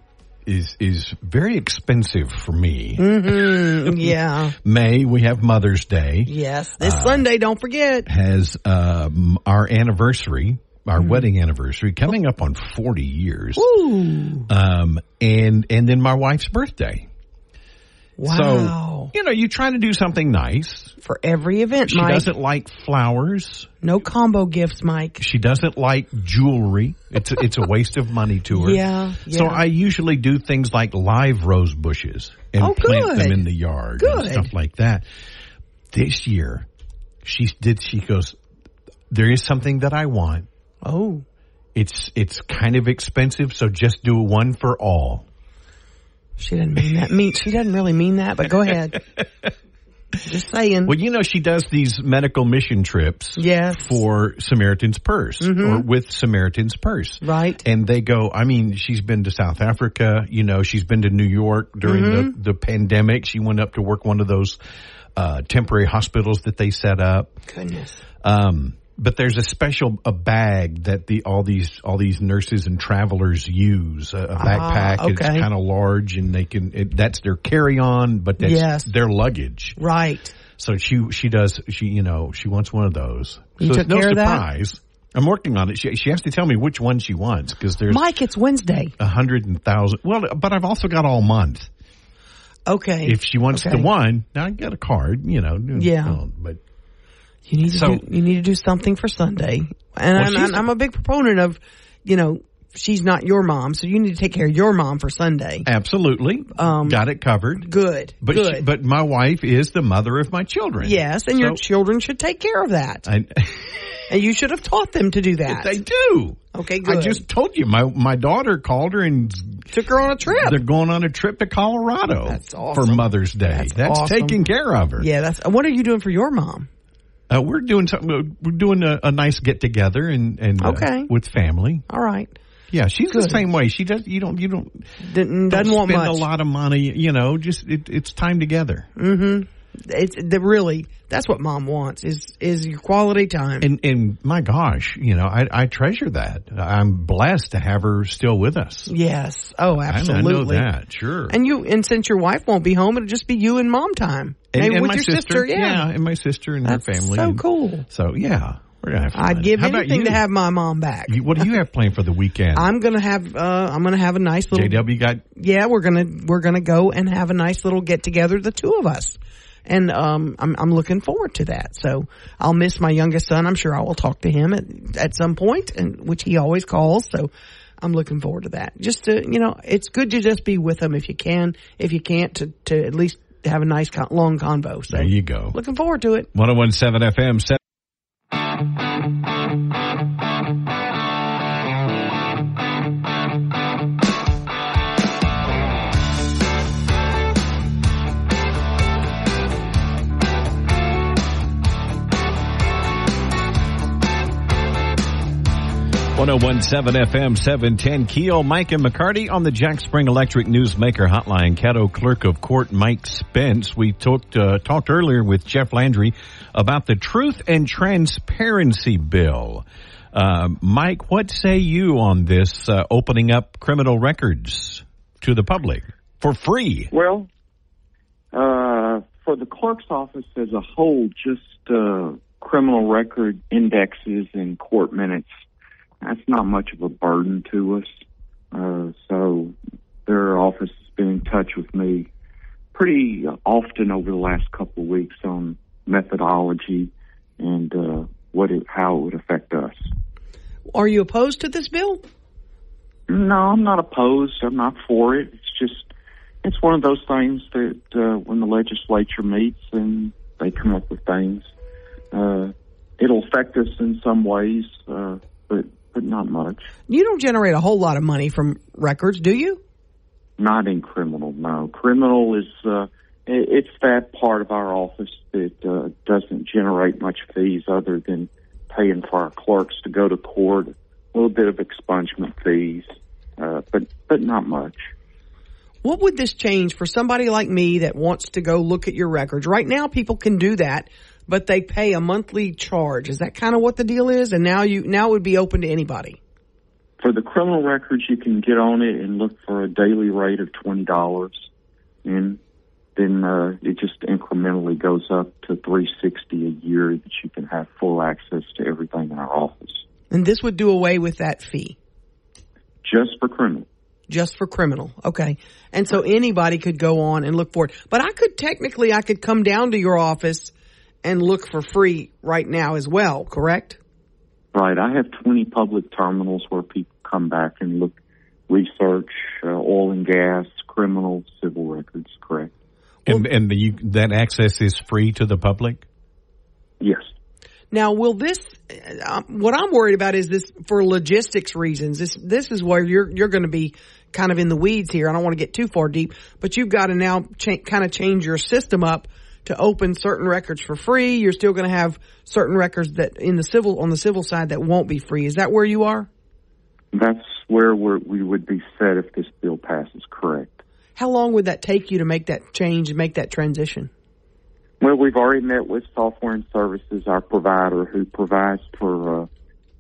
is, is very expensive for me. Mm, (laughs) yeah. May, we have Mother's Day, Yes. This Uh, Sunday, don't forget. has, um, our anniversary, our wedding anniversary coming up on 40 years. Ooh. Um, and, and then my wife's birthday. Wow. So, you know, you try to do something nice. For every event, She Mike. doesn't like flowers. No combo gifts, Mike. She doesn't like jewelry. It's a, it's a waste of money to her. Yeah, So. I usually do things like live rose bushes and Oh, plant good. them in the yard and stuff like that. This year, she did. She goes, "There is something that I want. Oh. It's it's kind of expensive, so just do one for all." She didn't mean that. Mean she doesn't really mean that, but go ahead. (laughs) Just saying. Well, you know, she does these medical mission trips. Yes. For Samaritan's Purse or with Samaritan's Purse. Right. And they go, I mean, she's been to South Africa, you know, she's been to New York during the, the pandemic. She went up to work one of those, uh, temporary hospitals that they set up. Goodness. Um, but there's a special a bag that the all these all these nurses and travelers use a, a ah, backpack. It's okay. kind of large, and they can it, that's their carry on, but that's Yes. their luggage. Right. So she she does she you know she wants one of those. You so took it's no care of that? surprise. I'm working on it. She she has to tell me which one she wants because there's Mike, it's Wednesday. a hundred and thousand. Well, but I've also got all month. Okay. If she wants Okay. the one, now I got a card. You know. Yeah. but You need to So- do, you need to do something for Sunday. And Well, I'm, I'm a big proponent of, you know, she's not your mom, so you need to take care of your mom for Sunday. absolutely, Um, got it covered. Good. But good. she, but my wife is the mother of my children. yes, and your children should take care of that. I, (laughs) and you should have taught them to do that. they do. okay, good. I just told you my my daughter called her and took her on a trip. they're going on a trip to Colorado That's awesome. for Mother's Day. That's awesome. taken care of her. Yeah, that's. What are you doing for your mom? Uh, we're doing something. We're doing a, a nice get together and and uh, with family. All right, Yeah, she's the same way. She does. You don't. You don't. didn't don't doesn't want spend much. a lot of money. You know, just it, it's time together. It's the really that's what mom wants is is your quality time. And and my gosh, you know, I I treasure that. I'm blessed to have her still with us. yes. Oh, absolutely. I know that. Sure. And you and since your wife won't be home, it'll just be you and mom time. and, Maybe and with your sister, yeah. and my sister and That's her family. so and- cool. So yeah, we're gonna have. Fun. I'd give How anything to have my mom back. You- What do you have planned for the weekend? I'm gonna have uh I'm gonna have a nice little JW got yeah we're gonna we're gonna go and have a nice little get together the two of us and um, I'm I'm looking forward to that. So I'll miss my youngest son. I'm sure I will talk to him at at some point, and which he always calls. So. I'm looking forward to that. Just to, you know, it's good to just be with them if you can. If you can't, to, to at least have a nice con- long convo. So There you go. looking forward to it. 1017 FM. se- One zero one seven FM seven ten Keel Mike and McCarty on the Jack Spring Electric Newsmaker Hotline. Caddo Clerk of Court Mike Spence. We talked uh, talked earlier with Jeff Landry about the Truth and Transparency Bill. Uh, Mike, what say you on this uh, opening up criminal records to the public for free? Well, uh, for the clerk's office as a whole, just uh, criminal record indexes and court minutes, that's not much of a burden to us. Uh, so their office has been in touch with me pretty often over the last couple of weeks on methodology and uh, what it, how it would affect us. Are you opposed to this bill? No, I'm not opposed. I'm not for it. It's just it's one of those things that uh, when the legislature meets and they come up with things, uh, it'll affect us in some ways, uh, but but not much. You don't generate a whole lot of money from records, do you? Not in criminal. No, criminal is uh, it's that part of our office that uh, doesn't generate much fees other than paying for our clerks to go to court, a little bit of expungement fees, uh, but but not much. What would this change for somebody like me that wants to go look at your records? Right now, people can do that, but they pay a monthly charge. Is that kind of what the deal is? And now you now it would be open to anybody. For the criminal records, you can get on it and look for a daily rate of twenty dollars, and then uh, it just incrementally goes up to three sixty a year that you can have full access to everything in our office, And this would do away with that fee just for criminal. just for criminal. Okay. And so anybody could go on and look for it. But I could technically, I could come down to your office and look for free right now as well, correct? Right. I have 20 public terminals where people come back and look, research uh, oil and gas, criminal, civil records. Correct. And and the, you, that access is free to the public. Yes. Now, will this? Uh, what I'm worried about is this for logistics reasons. This this is where you're you're going to be kind of in the weeds here. I don't want to get too far deep, but you've got to now cha- kind of change your system up to open certain records for free. You're still going to have certain records that in the civil on the civil side that won't be free. Is that where you are? That's where we're, we would be set if this bill passes. Correct. How long would that take you to make that change and make that transition? Well, we've already met with Software and Services, our provider, who provides for. Uh,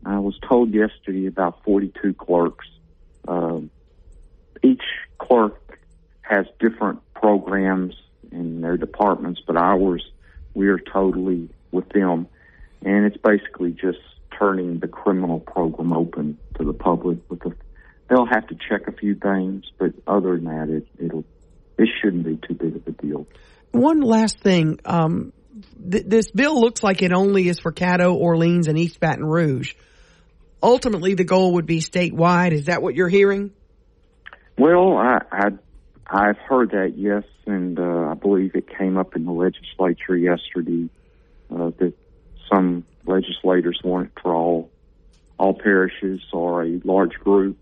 I was told yesterday about 42 clerks. Um, each clerk has different programs in their departments, but ours, we are totally with them, and it's basically just turning the criminal program open to the public. With the, they'll have to check a few things, but other than that, it, it'll it shouldn't be too big of a deal. One last thing. Um, th- this bill looks like it only is for Caddo, Orleans, and East Baton Rouge. Ultimately, the goal would be statewide. Is that what you're hearing? Well, I, I I've heard that yes, and uh, I believe it came up in the legislature yesterday uh, that some legislators want it for all all parishes or a large group.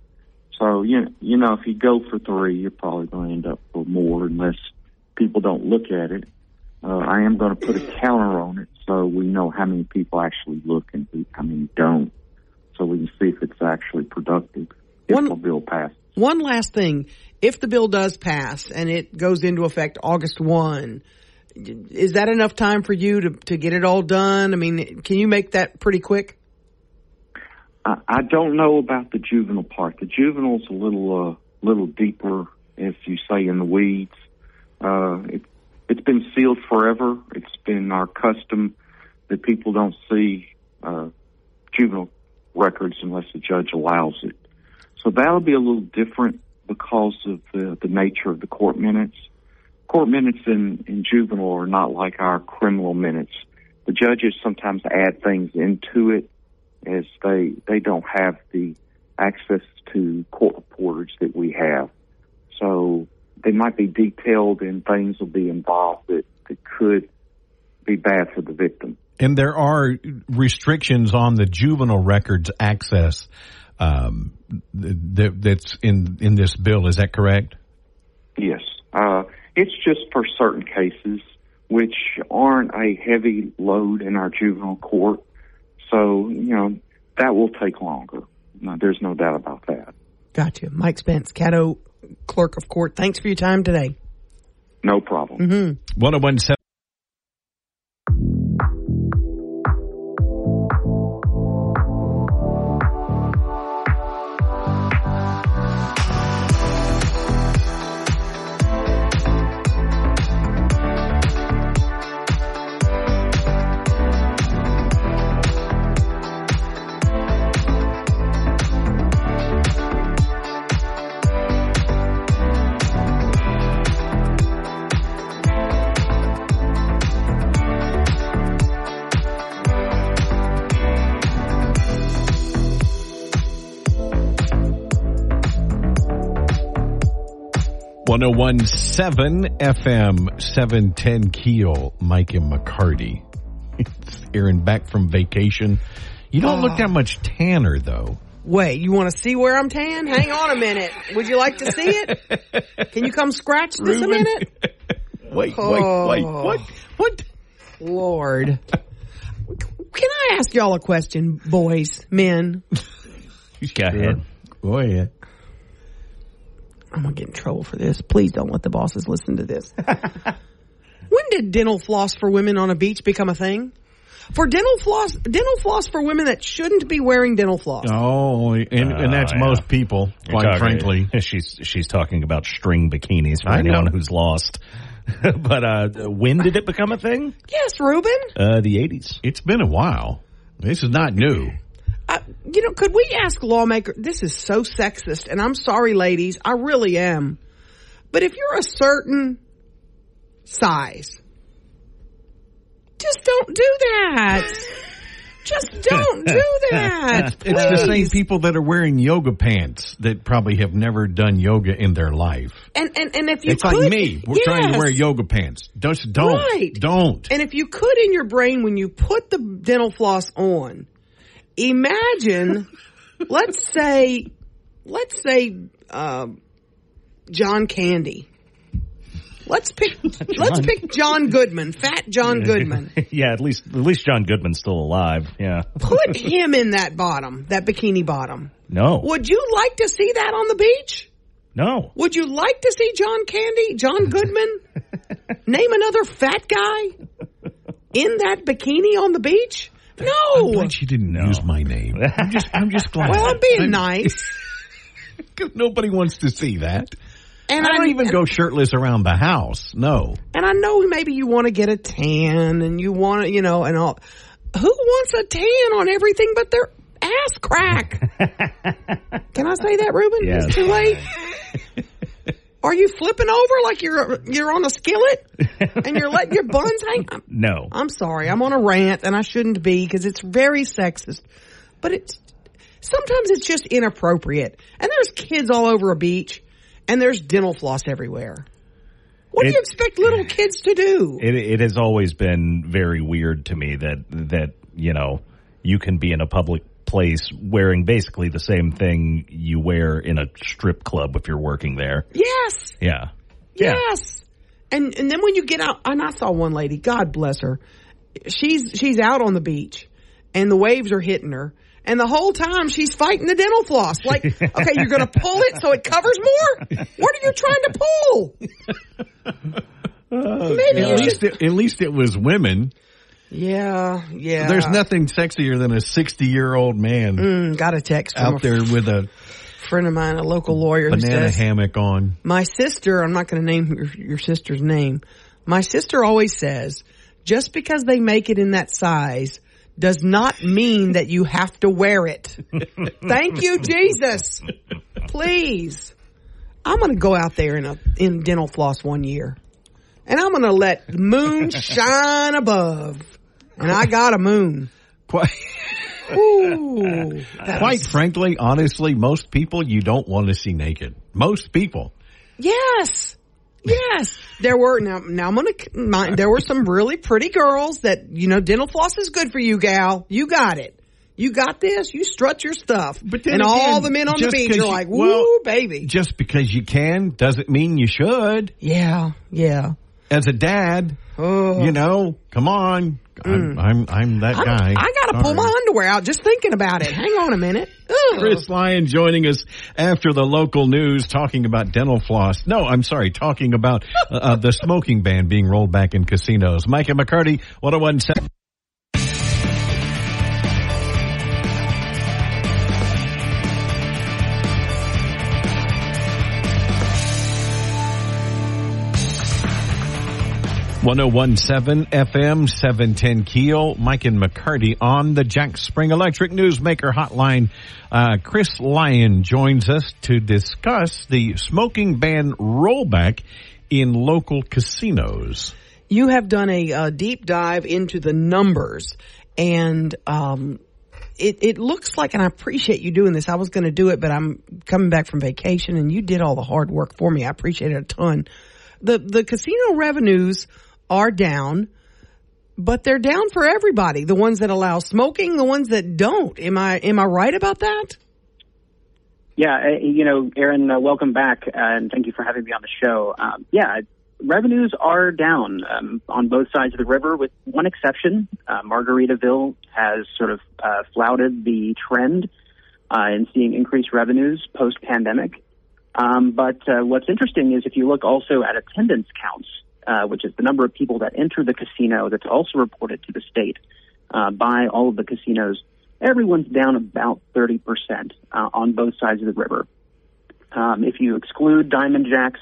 So you know, you know, if you go for three, you're probably going to end up for more unless people don't look at it. Uh, I am going to put a counter on it so we know how many people actually look and how many don't, so we can see if it's actually productive if One- the bill passes. One last thing. If the bill does pass and it goes into effect August 1, is that enough time for you to, to get it all done? I mean, can you make that pretty quick? I, I don't know about the juvenile part. The juvenile's a little, uh, little deeper, as you say, in the weeds. Uh, it, it's been sealed forever. It's been our custom that people don't see uh, juvenile records unless the judge allows it. So that'll be a little different because of the, the nature of the court minutes. court minutes in, in juvenile are not like our criminal minutes. The judges sometimes add things into it as they they don't have the access to court reporters that we have. So they might be detailed and things will be involved that, that could be bad for the victim. And there are restrictions on the juvenile records access um, that, that's in in this bill. Is that correct? Yes, uh, it's just for certain cases which aren't a heavy load in our juvenile court. So you know that will take longer. No, there's no doubt about that. Gotcha. Mike Spence, Caddo Clerk of Court. Thanks for your time today. No problem. Mm-hmm. 1017. One zero one seven FM seven ten Keel. Mike and McCarty. It's (laughs) Aaron back from vacation. You don't look ah. that much tanner though. Wait, you want to see where I'm tan? Hang on a minute. Would you like to see it? Can you come scratch this a minute? (laughs) Wait, Oh. wait, wait. What? What? Lord. Can I ask y'all a question, boys, men? (laughs) Go ahead. Go ahead. I'm gonna get in trouble for this. Please don't let the bosses listen to this. (laughs) when did dental floss for women on a beach become a thing? For dental floss, dental floss for women that shouldn't be wearing dental floss. Oh, and, and that's Oh, yeah. most people, You're quite talking- frankly. (laughs) she's she's talking about string bikinis for I know. anyone who's lost. (laughs) but uh, when did it become a thing? Yes, Ruben. Uh, the eighties. It's been a while. This is not new. Uh, you know, could we ask lawmakers? This is so sexist, and I'm sorry, ladies, I really am. But if you're a certain size, just don't do that. Just don't (laughs) do that. It's the same people that are wearing yoga pants that probably have never done yoga in their life. And and and if you it's could, like me. We're trying to wear yoga pants. Don't don't Right. don't. And if you could in your brain when you put the dental floss on, imagine, let's say, let's say, um, John Candy. Let's pick, (laughs) let's pick John Goodman, fat John Goodman. (laughs) yeah, at least at least John Goodman's still alive. Yeah. Put (laughs) him in that bottom, that bikini bottom. No. Would you like to see that on the beach? No. Would you like to see John Candy, John Goodman? Name another fat guy in that bikini on the beach? I'm No. glad she didn't use my name. I'm just I'm just (laughs) glad. Well, I'm being nice. (laughs) 'Cause Nobody wants to see that. And I don't even and, go shirtless around the house. No. And I know maybe you want to get a tan and you want to, you know, and all. Who wants a tan on everything but their ass crack? (laughs) Can I say that, Ruben? Yes. It's too late. Are you flipping over like you're you're on a skillet and you're letting your buns hang? (laughs) I'm, No. I'm sorry, I'm on a rant and I shouldn't be because it's very sexist. But it's sometimes it's just inappropriate. And there's kids all over a beach and there's dental floss everywhere. What do you expect little kids to do? It it has always been very weird to me that that you know you can be in a public place wearing basically the same thing you wear in a strip club if you're working there. yes. Yeah. Yeah. Yes. And and then when you get out, and I saw one lady, God bless her, she's she's out on the beach, and the waves are hitting her, and the whole time she's fighting the dental floss. Like, (laughs) okay, you're going to pull it so it covers more. What are you trying to pull? (laughs) Maybe At least it, at least it was women. Yeah, yeah. There's nothing sexier than a 60 year old man Mm, got a text out there with a a friend of mine, a local lawyer, banana says, hammock on. My sister, I'm not going to name your, your sister's name. My sister always says, just because they make it in that size does not mean that you have to wear it. (laughs) Thank you, Jesus. Please. I'm going to go out there in a, in dental floss one year. and I'm going to let the moon (laughs) shine above. And I got a moon. Quite, (laughs) Ooh, quite was- frankly, honestly, most people you don't want to see naked. Most people. yes. Yes, there were now. Now I'm gonna. Mind, there were some really pretty girls that you know. Dental floss is good for you, gal. You got it. You got this. You strut your stuff. But then and again, all the men on the beach are like, "Woo, well, baby." Just because you can doesn't mean you should. Yeah, yeah. As a dad, Oh. you know, come on. I'm, I'm, I'm that I'm- guy. I gotta pull my underwear out just thinking about it. Hang on a minute. Ugh. Chris Lyon joining us after the local news talking about dental floss. No, I'm sorry, talking about uh, uh, the smoking ban being rolled back in casinos. Mike and McCarty, 1017. One zero one seven FM seven ten Keel. Mike and McCarty on the Jack Spring Electric Newsmaker Hotline. Uh, Chris Lyon joins us to discuss the smoking ban rollback in local casinos. you have done a, uh deep dive into the numbers and um, it, it looks like, and I appreciate you doing this. I was going to do it, but I'm coming back from vacation and you did all the hard work for me. I appreciate it a ton. The, the casino revenues are down, but they're down for everybody. The ones that allow smoking, the ones that don't. Am I, am I right about that? Yeah, uh, you know, Aaron, uh, welcome back, uh, and thank you for having me on the show. Um, yeah, revenues are down um, on both sides of the river, with one exception. Uh, Margaritaville has sort of uh, flouted the trend uh, in seeing increased revenues post pandemic. Um, but uh, what's interesting is if you look also at attendance counts, uh, which is the number of people that enter the casino that's also reported to the state uh, by all of the casinos, everyone's down about 30% uh, on both sides of the river. Um, if you exclude Diamond Jacks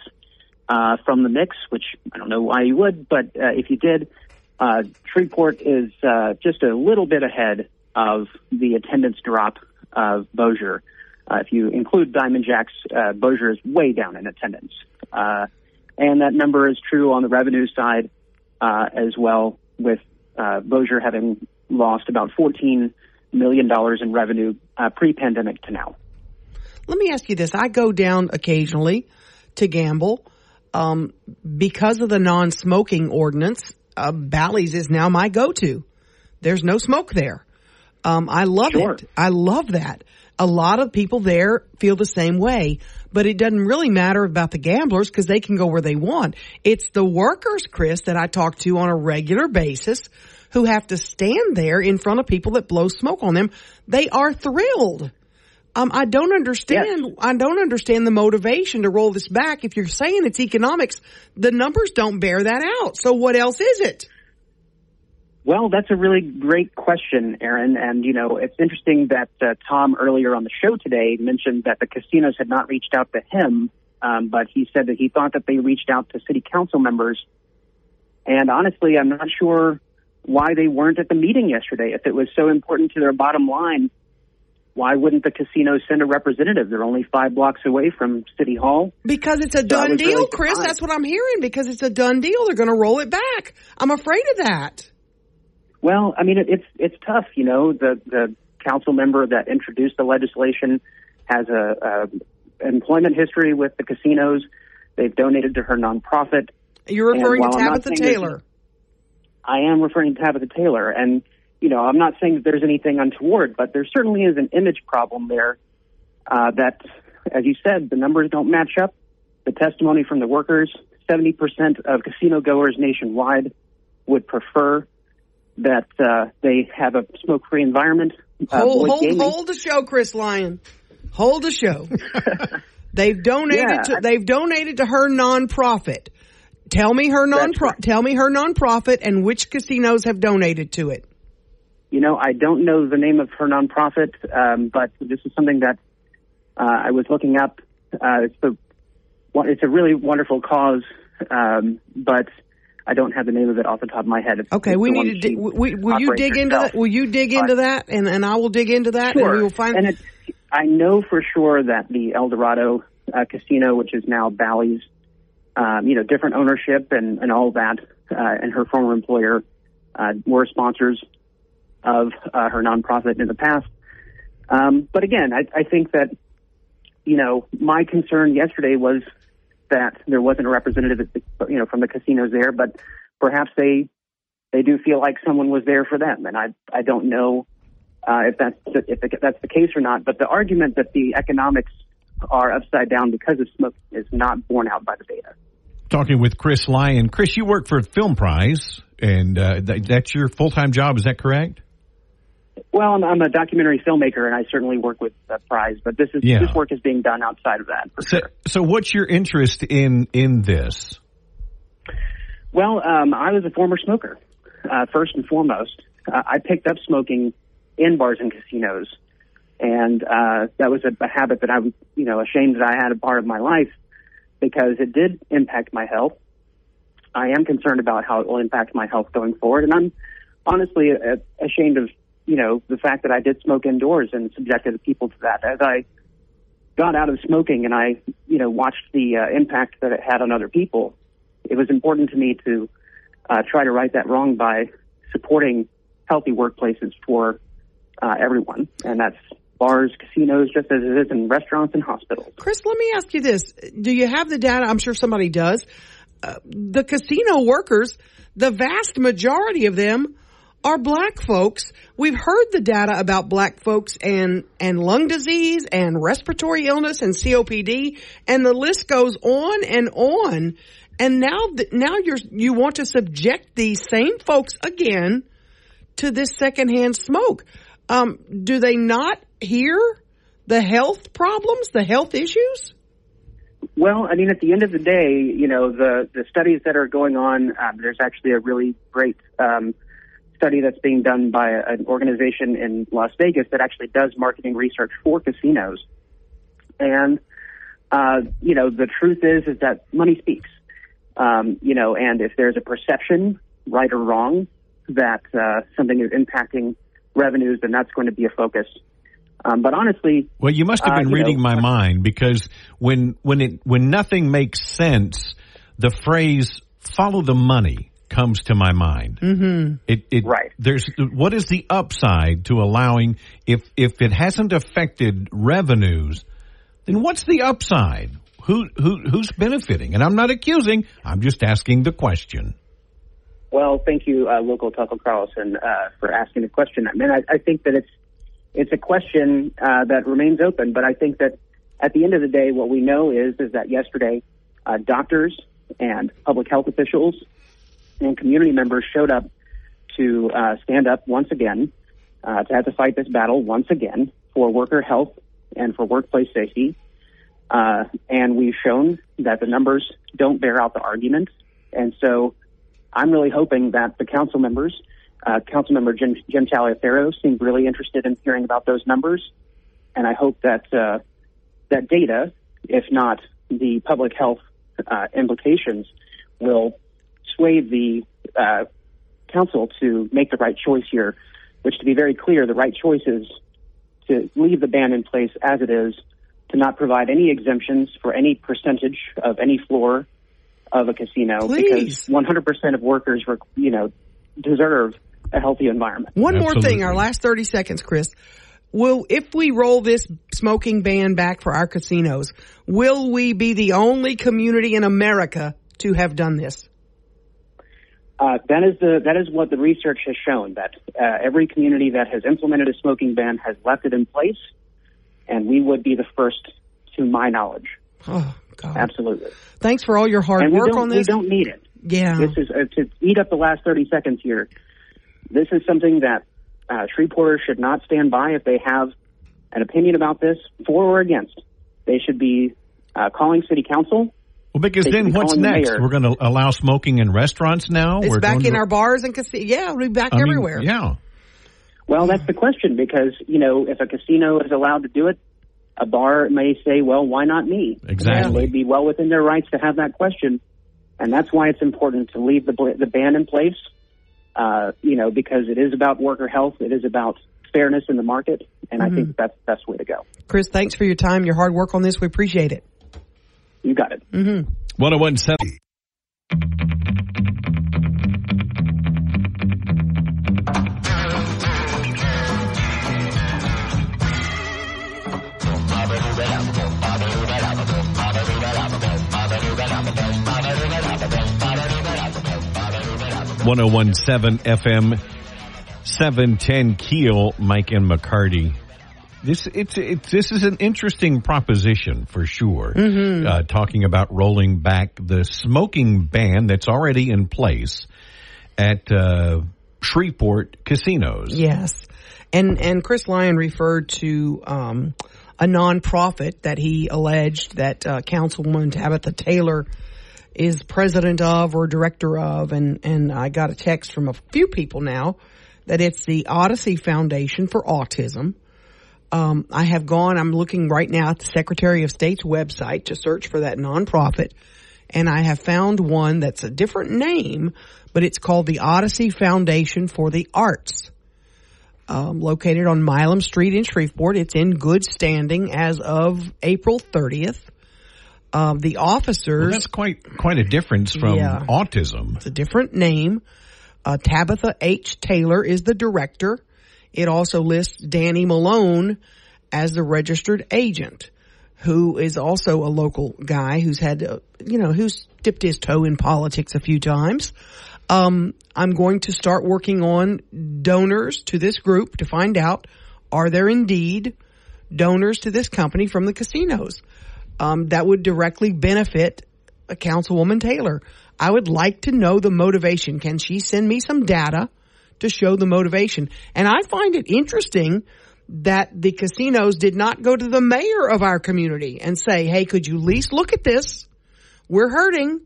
uh, from the mix, which I don't know why you would, but uh, if you did, uh, is uh, just a little bit ahead of the attendance drop of Bossier. Uh, if you include Diamond Jacks, uh, is way down in attendance. Uh, and that number is true on the revenue side uh, as well, with uh, Bossier having lost about $14 million in revenue uh, pre-pandemic to now. Let me ask you this. I go down occasionally to gamble. Um, because of the non-smoking ordinance, uh, Bally's is now my go-to. There's no smoke there. Um, I love Sure. it. I love that. A lot of people there feel the same way, but it doesn't really matter about the gamblers because they can go where they want. It's the workers, Chris, that I talk to on a regular basis who have to stand there in front of people that blow smoke on them. They are thrilled. Um, I don't understand. I don't understand the motivation to roll this back. If you're saying it's economics, the numbers don't bear that out. So what else is it? Well, that's a really great question, Aaron. And, you know, it's interesting that uh, Tom earlier on the show today mentioned that the casinos had not reached out to him, um, but he said that he thought that they reached out to city council members. And honestly, I'm not sure why they weren't at the meeting yesterday. If it was so important to their bottom line, why wouldn't the casinos send a representative? They're only five blocks away from City Hall. Because it's a done deal, really Chris. That's what I'm hearing. Because it's a done deal. They're going to roll it back. I'm afraid of that. Well, I mean, it, it's it's tough. You know, the the council member that introduced the legislation has a, a employment history with the casinos. They've donated to her nonprofit. You're referring to while I'm not Tabatha Taylor. I am referring to Tabatha Taylor, and you know, I'm not saying that there's anything untoward, but there certainly is an image problem there. Uh, that, as you said, the numbers don't match up. The testimony from the workers: 70% of casino goers nationwide would prefer that uh, they have a smoke-free environment. Uh, Hold, hold, hold the show, Chris Lyon. Hold the show. (laughs) they've donated Yeah. to they've donated to her nonprofit. Tell me her non right. tell me her nonprofit and which casinos have donated to it. You know, I don't know the name of her nonprofit, um, but this is something that uh, I was looking up. Uh, it's the it's a really wonderful cause, um, but I don't have the name of it off the top of my head. It's, Okay, it's we need to. we, will you dig into that? Will you dig into that? And and I will dig into that, Sure. and we will find. And it's, I know for sure that the Eldorado uh, Casino, which is now Bally's, um, you know, different ownership and, and all that. Uh, and her former employer uh, were sponsors of uh, her nonprofit in the past. Um, but again, I, I think that, you know, my concern yesterday was that there wasn't a representative, you know, from the casinos there, but perhaps they they do feel like someone was there for them, and I I don't know uh, if that's if that's the case or not. But the argument that the economics are upside down because of smoke is not borne out by the data. Talking with Chris Lyon. Chris, you work for Film Prize, and uh, that, that's your full time job. Is that correct? Well, I'm, I'm, a documentary filmmaker, and I certainly work with uh, Prize, but this is yeah. this work is being done outside of that. so, sure. so, what's your interest in in this? Well, um, I was a former smoker, uh, first and foremost. Uh, I picked up smoking in bars and casinos, and uh, that was a, a habit that I'm, you know, ashamed that I had a part of my life because it did impact my health. I am concerned about how it will impact my health going forward, and I'm honestly uh, ashamed of, you know, the fact that I did smoke indoors and subjected people to that. As I got out of smoking and I, you know, watched the uh, impact that it had on other people, it was important to me to uh, try to right that wrong by supporting healthy workplaces for uh, everyone, and that's bars, casinos, just as it is in restaurants and hospitals. Chris, let me ask you this: Do you have the data? I'm sure somebody does. Uh, the casino workers, the vast majority of them are black folks. We've heard the data about black folks and, and lung disease and respiratory illness and COPD and the list goes on and on. And now, now you're, you want to subject these same folks again to this secondhand smoke. Um, do they not hear the health problems, the health issues? Well, I mean, at the end of the day, you know, the, the studies that are going on, um, there's actually a really great um, study that's being done by an organization in Las Vegas that actually does marketing research for casinos. And, uh, you know, the truth is, is that money speaks. Um, you know, and if there's a perception, right or wrong, that uh, something is impacting revenues, then that's going to be a focus. Um, but honestly, well, you must have been uh, reading know, my mind because when when it when nothing makes sense, the phrase "follow the money" comes to my mind. Mm-hmm. It, it right. There's what is the upside to allowing if if it hasn't affected revenues, then what's the upside? Who who who's benefiting? And I'm not accusing. I'm just asking the question. Well, thank you, uh, local Tucker Carlson, uh, for asking the question. I mean, I, I think that it's it's a question uh, that remains open, but I think that at the end of the day, what we know is is that yesterday, uh, doctors and public health officials and community members showed up to uh, stand up once again uh, to have to fight this battle once again for worker health and for workplace safety. and we've shown that the numbers don't bear out the argument, and so I'm really hoping that the council members, uh, Councilmember Jim, Jim Taliaferro seemed really interested in hearing about those numbers, and I hope that uh, that data, if not the public health uh, implications, will sway the uh, council to make the right choice here. Which, to be very clear, the right choice is to leave the ban in place as it is, to not provide any exemptions for any percentage of any floor of a casino Please. because 100% of workers, you know, deserve a healthy environment. One Absolutely. more thing, our last 30 seconds, Chris. Will, if we roll this smoking ban back for our casinos, will we be the only community in America to have done this? Uh, that is the that is what the research has shown that uh, every community that has implemented a smoking ban has left it in place, and we would be the first, to my knowledge. Oh. God. Absolutely. Thanks for all your hard and work on this. We don't need it. Yeah. This is uh, to eat up the last 30 seconds here. This is something that uh, Shreveporters should not stand by if they have an opinion about this, for or against. They should be uh, calling city council. Well, because then be what's next? The We're going to allow smoking in restaurants now. It's We're back in to... our bars and casinos. Yeah, we'll be back I everywhere. Mean, yeah. Well, that's the question because you know if a casino is allowed to do it, a bar may say, well, why not me? Exactly. And they'd be well within their rights to have that question. And that's why it's important to leave the, the ban in place, uh, you know, because it is about worker health. It is about fairness in the market. And mm-hmm. I think that's the best way to go. Chris, thanks for your time, your hard work on this. We appreciate it. You got it. Mm-hmm. 1017. One zero one seven FM seven ten Keel Mike and McCarty. This it's it's this is an interesting proposition for sure. Mm-hmm. Uh, talking about rolling back the smoking ban that's already in place at uh, Shreveport casinos. Yes, and and Chris Lyon referred to um, a nonprofit that he alleged that uh, Councilwoman Tabatha Taylor is president of or director of, and and I got a text from a few people now that it's the Odyssey Foundation for Autism. Um, I have gone. I'm looking right now at the Secretary of State's website to search for that nonprofit, and I have found one that's a different name, but it's called the Odyssey Foundation for the Arts. Um, located on Milam Street in Shreveport. It's in good standing as of April 30th. Um, the officers. Well, that's quite quite a difference from Yeah. autism. It's a different name. Uh, Tabatha H. Taylor is the director. It also lists Danny Malone as the registered agent, who is also a local guy who's had, uh, you know, who's dipped his toe in politics a few times. Um, I'm going to start working on donors to this group to find out are there indeed donors to this company from the casinos um, that would directly benefit a Councilwoman Taylor. I would like to know the motivation. Can she send me some data to show the motivation? And I find it interesting that the casinos did not go to the mayor of our community and say, hey, could you at least look at this? We're hurting.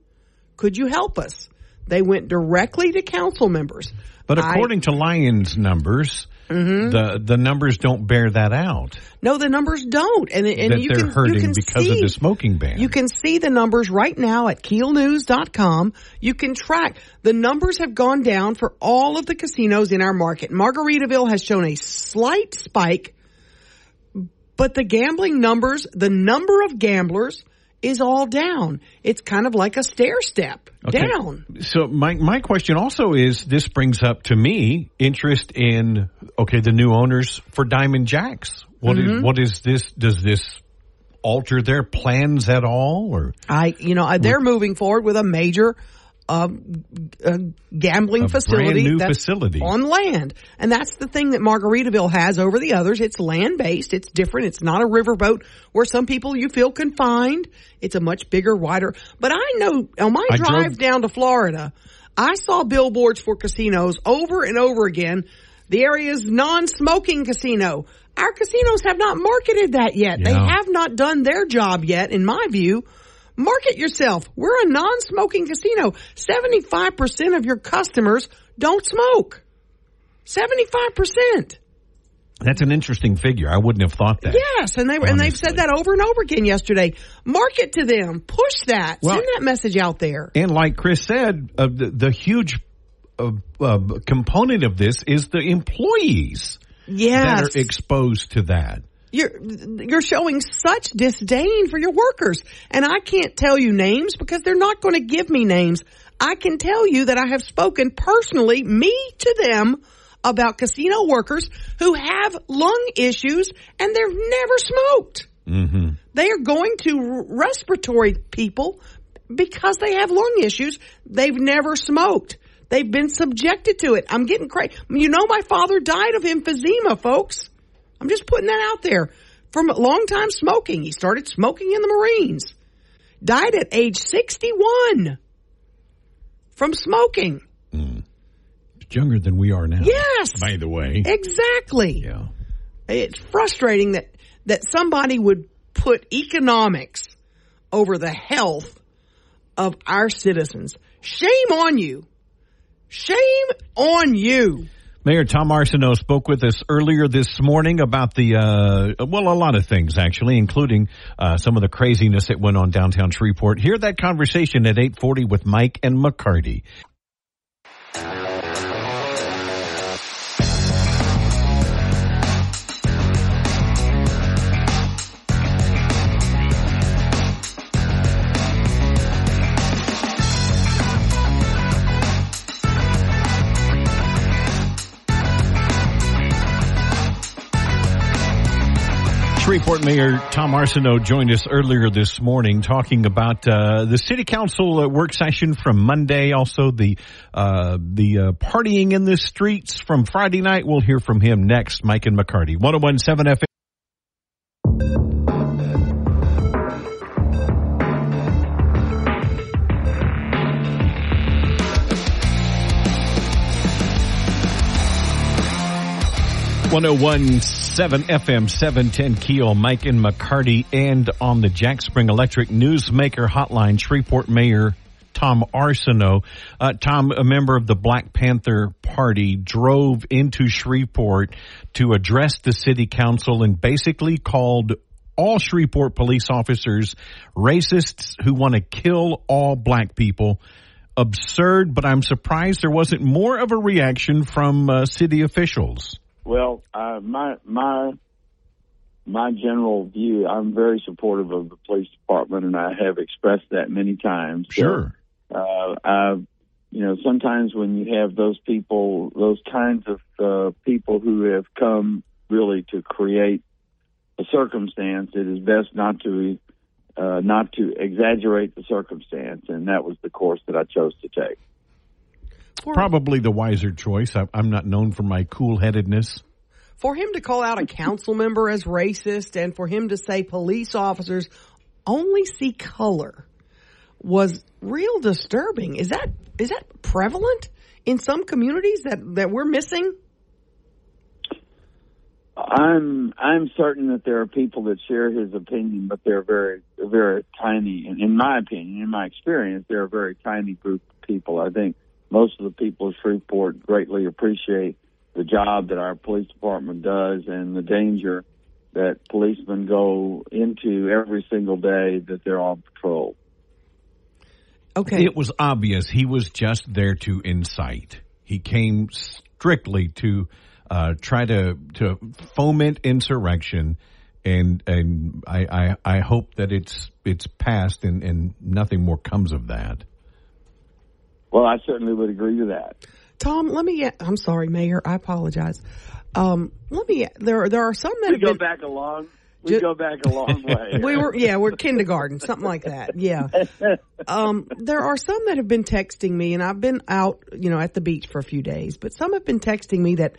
Could you help us? They went directly to council members. But I- according to Lyon's numbers, Mm-hmm. the the numbers don't bear that out. No, the numbers don't, and and that you they're can hurting you can because see, of the smoking ban. You can see the numbers right now at keelnews.com. You can track the numbers have gone down for all of the casinos in our market. Margaritaville has shown a slight spike, but the gambling numbers, the number of gamblers is all down. It's kind of like a stair step Okay. down. So my my question also is this brings up to me interest in okay the new owners for Diamond Jacks. What is- Mhm. what is this? Does this alter their plans at all? Or I, you know, they're moving forward with a major uh, uh, gambling A facility, brand new facility. on land, and that's the thing that Margaritaville has over the others. It's land based. It's different. It's not a riverboat where some people you feel confined. It's a much bigger, wider. But I know on my I drive drove- down to Florida, I saw billboards for casinos over and over again. The area's non-smoking casino. Our casinos have not marketed that yet. They have not done their job yet, in my view. Market yourself. We're a non-smoking casino. 75% of your customers don't smoke. 75%. that's an interesting figure. I wouldn't have thought that. Yes, and they and they've said that over and over again yesterday. Market to them. Push that. Well- Send that message out there. And like Chris said, uh, the, the huge uh, uh, component of this is the employees Yes. that are exposed to that. You're you're showing such disdain for your workers and i can't tell you names because they're not going to give me names i can tell you that i have spoken personally me to them about casino workers who have lung issues and they've never smoked Mm-hmm. they are going to r- respiratory people because they have lung issues. They've never smoked. They've been subjected to it. I'm getting crazy. You know, my father died of emphysema, folks. I'm just putting that out there. From a long time smoking. He started smoking in the Marines. Died at age 61 from smoking. It's younger than we are now. Yes. By the way. Exactly. Yeah. It's frustrating that, that somebody would put economics over the health of our citizens. Shame on you. Shame on you. Mayor Tom Arceneaux spoke with us earlier this morning about the, uh, well, a lot of things actually, including, uh, some of the craziness that went on downtown Shreveport. Hear that conversation at 840 with Mike and McCarty. Shreveport Mayor Tom Arceneaux joined us earlier this morning talking about uh, the city council uh, work session from Monday, also the uh, the uh, partying in the streets from Friday night. We'll hear from him next. Mike and McCarty, 1017 FM. One zero one seven FM seven ten Keel Mike and McCarty and on the Jack Spring Electric Newsmaker Hotline Shreveport Mayor Tom Arceneaux. Uh, Tom, a member of the Black Panther Party, drove into Shreveport to address the city council and basically called all Shreveport police officers racists who want to kill all black people. Absurd, but I'm surprised there wasn't more of a reaction from uh, city officials. Well, uh, my my my general view, I'm very supportive of the police department, and I have expressed that many times. Sure. So, uh, I, you know, sometimes when you have those people, those kinds of uh, people who have come really to create a circumstance, it is best not to uh, not to exaggerate the circumstance, and that was the course that I chose to take. Probably the wiser choice. I, I'm not known for my cool headedness. For him to call out a council member as racist and for him to say police officers only see color was real disturbing. Is that is that prevalent in some communities that, that we're missing? I'm I'm certain that there are people that share his opinion, but they're very very tiny. In, in my opinion, in my experience, they're a very tiny group of people. I think most of the people of Shreveport greatly appreciate the job that our police department does and the danger that policemen go into every single day that they're on patrol. Okay. It was obvious he was just there to incite. He came strictly to uh, try to to foment insurrection, and and I, I, I hope that it's it's passed and, and nothing more comes of that. Well, I certainly would agree to that. Tom, let me. I'm sorry, Mayor. I apologize. Um, let me. There, there are some that we have go been, back a long. We go back a long (laughs) way. we were, yeah, we're kindergarten, something like that. Yeah. Um, there are some that have been texting me, and I've been out, you know, at the beach for a few days, but some have been texting me that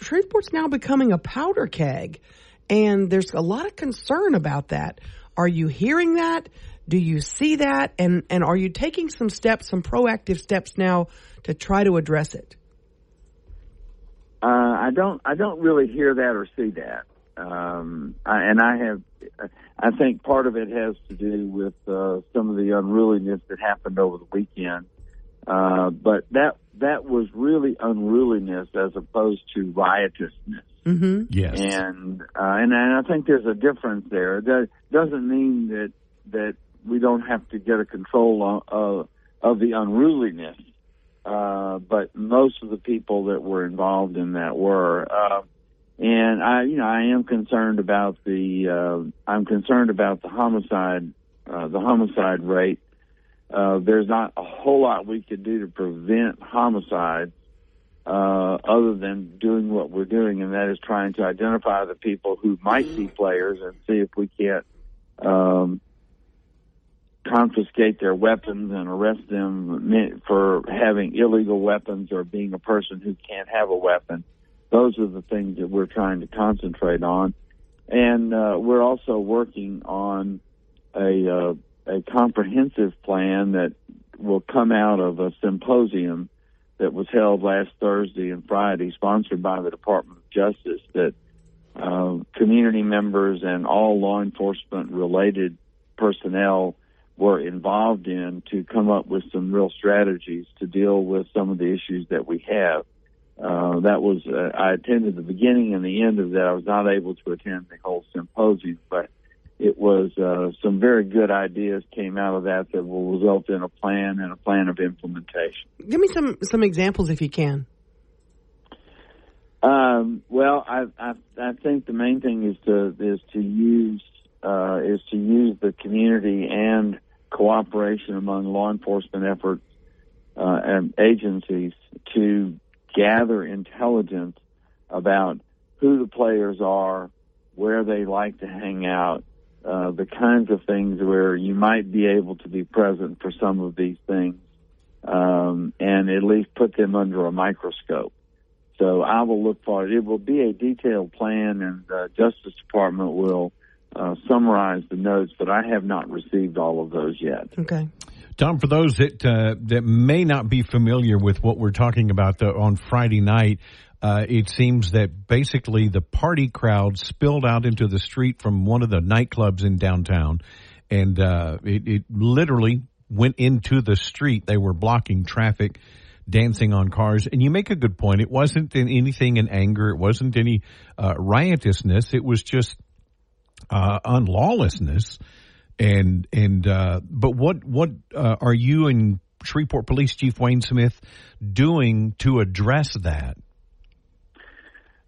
Shreveport's now becoming a powder keg, and there's a lot of concern about that. Are you hearing that? Do you see that? And and are you taking some steps, some proactive steps now to try to address it? Uh, I don't. I don't really hear that or see that. Um, I, and I have. I think part of it has to do with uh, some of the unruliness that happened over the weekend. Uh, but that that was really unruliness as opposed to riotousness. Mm-hmm. Yes. And uh, and and I think there's a difference there. That doesn't mean that that we don't have to get a control of, of the unruliness. Uh, but most of the people that were involved in that were, uh, and I, you know, I am concerned about the, uh, I'm concerned about the homicide, uh, the homicide rate. Uh, there's not a whole lot we could do to prevent homicides, uh, other than doing what we're doing, and that is trying to identify the people who might be players and see if we can't, um, confiscate their weapons and arrest them for having illegal weapons or being a person who can't have a weapon. Those are the things that we're trying to concentrate on. And uh, we're also working on a, uh, a comprehensive plan that will come out of a symposium that was held last Thursday and Friday, sponsored by the Department of Justice, that uh, community members and all law enforcement related personnel were involved in to come up with some real strategies to deal with some of the issues that we have. Uh, that was, uh, I attended the beginning and the end of that. I was not able to attend the whole symposium, but it was, uh, some very good ideas came out of that that will result in a plan and a plan of implementation. Give me some, some examples if you can. Um, well, I, I, I think the main thing is to, is to use, uh, is to use the community and cooperation among law enforcement efforts uh, and agencies to gather intelligence about who the players are, where they like to hang out, uh, the kinds of things where you might be able to be present for some of these things, um, and at least put them under a microscope. So I will look for it. It will be a detailed plan, and the Justice Department will uh, summarize the notes, but I have not received all of those yet. Okay. Tom, for those that uh, that may not be familiar with what we're talking about the, on Friday night, uh, it seems that basically the party crowd spilled out into the street from one of the nightclubs in downtown, and uh, it, it literally went into the street. They were blocking traffic, dancing on cars. And you make a good point. It wasn't in anything in anger. It wasn't any uh, riotousness. It was just uh, lawlessness, And and uh, but what what uh, are you and Shreveport Police Chief Wayne Smith doing to address that?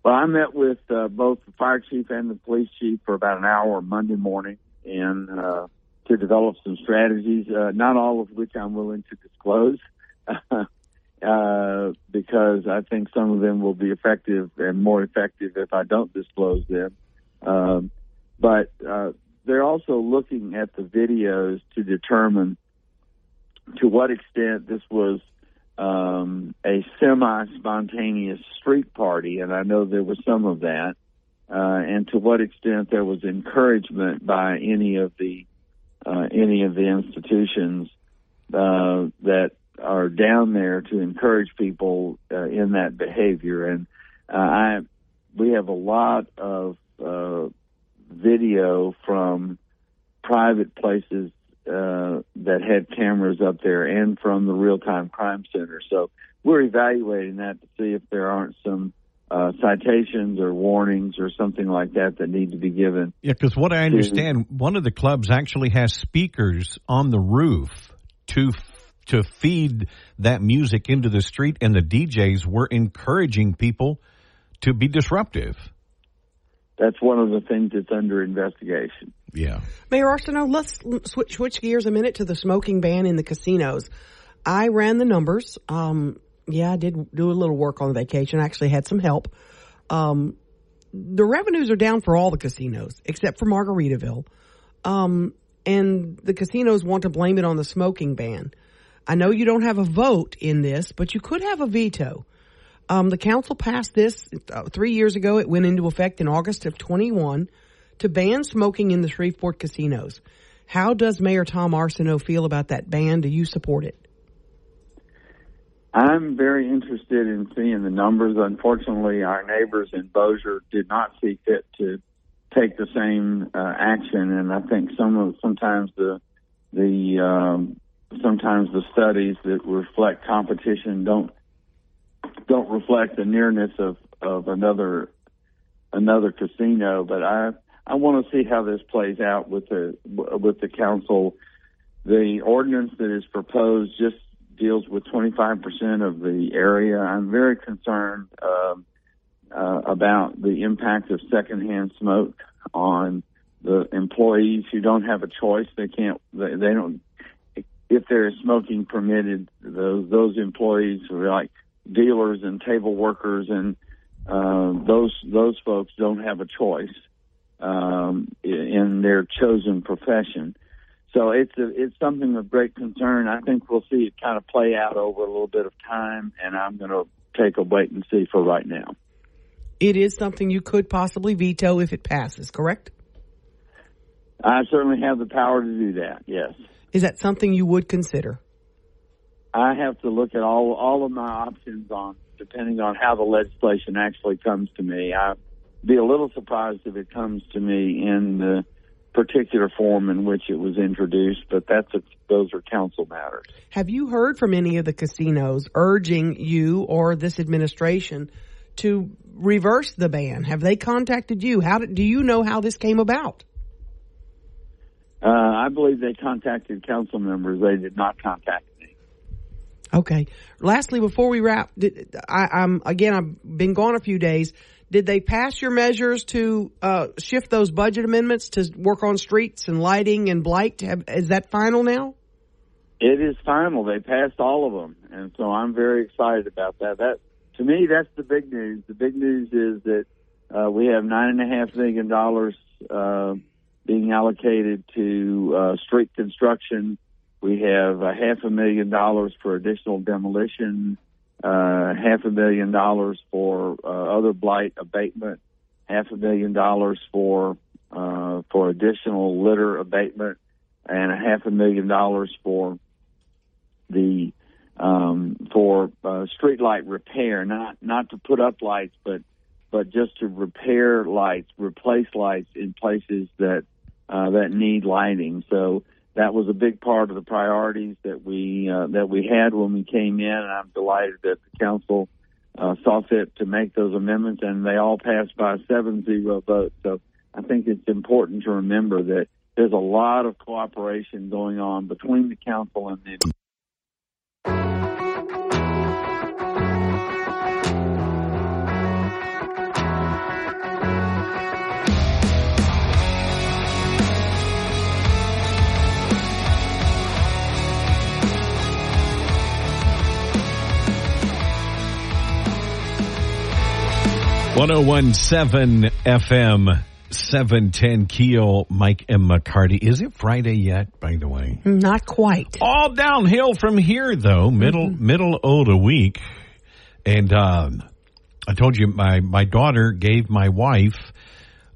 Well, I met with uh, both the fire chief and the police chief for about an hour Monday morning, and uh, to develop some strategies. Uh, not all of which I'm willing to disclose, (laughs) uh, because I think some of them will be effective and more effective if I don't disclose them. Um, but uh, they're also looking at the videos to determine to what extent this was um, a semi-spontaneous street party, and I know there was some of that, uh, and to what extent there was encouragement by any of the uh, any of the institutions uh, that are down there to encourage people uh, in that behavior. And uh, I, we have a lot of uh, video from private places uh, that had cameras up there and from the real time crime center. So we're evaluating that to see if there aren't some uh, citations or warnings or something like that that need to be given. Yeah, because what I understand, one of the clubs actually has speakers on the roof to to feed that music into the street, and the DJs were encouraging people to be disruptive. That's one of the things that's under investigation. Yeah. Mayor Arceneaux, let's switch, switch gears a minute to the smoking ban in the casinos. I ran the numbers. Um, yeah, I did do a little work on vacation. I actually had some help. Um, the revenues are down for all the casinos except for Margaritaville. Um, and the casinos want to blame it on the smoking ban. I know you don't have a vote in this, but you could have a veto. Um, the council passed this uh, three years ago. It went into effect in August of 21 to ban smoking in the Shreveport casinos. How does Mayor Tom Arceneaux feel about that ban? Do you support it? I'm very interested in seeing the numbers. Unfortunately, our neighbors in Bossier did not see fit to take the same uh, action, and I think some of sometimes the the um, sometimes the studies that reflect competition don't don't reflect the nearness of of another another casino. But I I want to see how this plays out with the with the council. The ordinance that is proposed just deals with 25% of the area. I'm very concerned uh, uh, about the impact of secondhand smoke on the employees who don't have a choice. They can't. They, they don't. If there is smoking permitted, those those employees are like dealers and table workers, and uh, those those folks don't have a choice um, in their chosen profession. So it's a, it's something of great concern. I think we'll see it kind of play out over a little bit of time, and I'm going to take a wait and see for right now. It is something you could possibly veto if it passes, correct? I certainly have the power to do that. Yes. Is that something you would consider? I have to look at all all of my options on depending on how the legislation actually comes to me. I'd be a little surprised if it comes to me in the particular form in which it was introduced, but that's a, those are council matters. Have you heard from any of the casinos urging you or this administration to reverse the ban? Have they contacted you? How did, do you know how this came about? Uh, I believe they contacted council members. They did not contact. Okay. Lastly, before we wrap, did, I, I'm again. I've been gone a few days. Did they pass your measures to uh, shift those budget amendments to work on streets and lighting and blight? Have, is that final now? It is final. They passed all of them, and so I'm very excited about that. That to me, that's the big news. The big news is that Uh, we have nine and a half million dollars uh, being allocated to uh, street construction. We have a half a million dollars for additional demolition, uh, half a million dollars for uh, other blight abatement, half a million dollars for uh, for additional litter abatement, and a half a million dollars for the um, for uh, street light repair, not not to put up lights, but but just to repair lights, replace lights in places that uh, that need lighting. So that was a big part of the priorities that we uh, that we had when we came in, and I'm delighted that the council uh, saw fit to make those amendments, and they all passed by a seven-zero vote. So I think it's important to remember that there's a lot of cooperation going on between the council and the One zero one seven FM seven ten Keel Mike and McCarty. Is it Friday yet? By the way, Not quite. all downhill from here though. Middle middle of a week, and um, I told you my my daughter gave my wife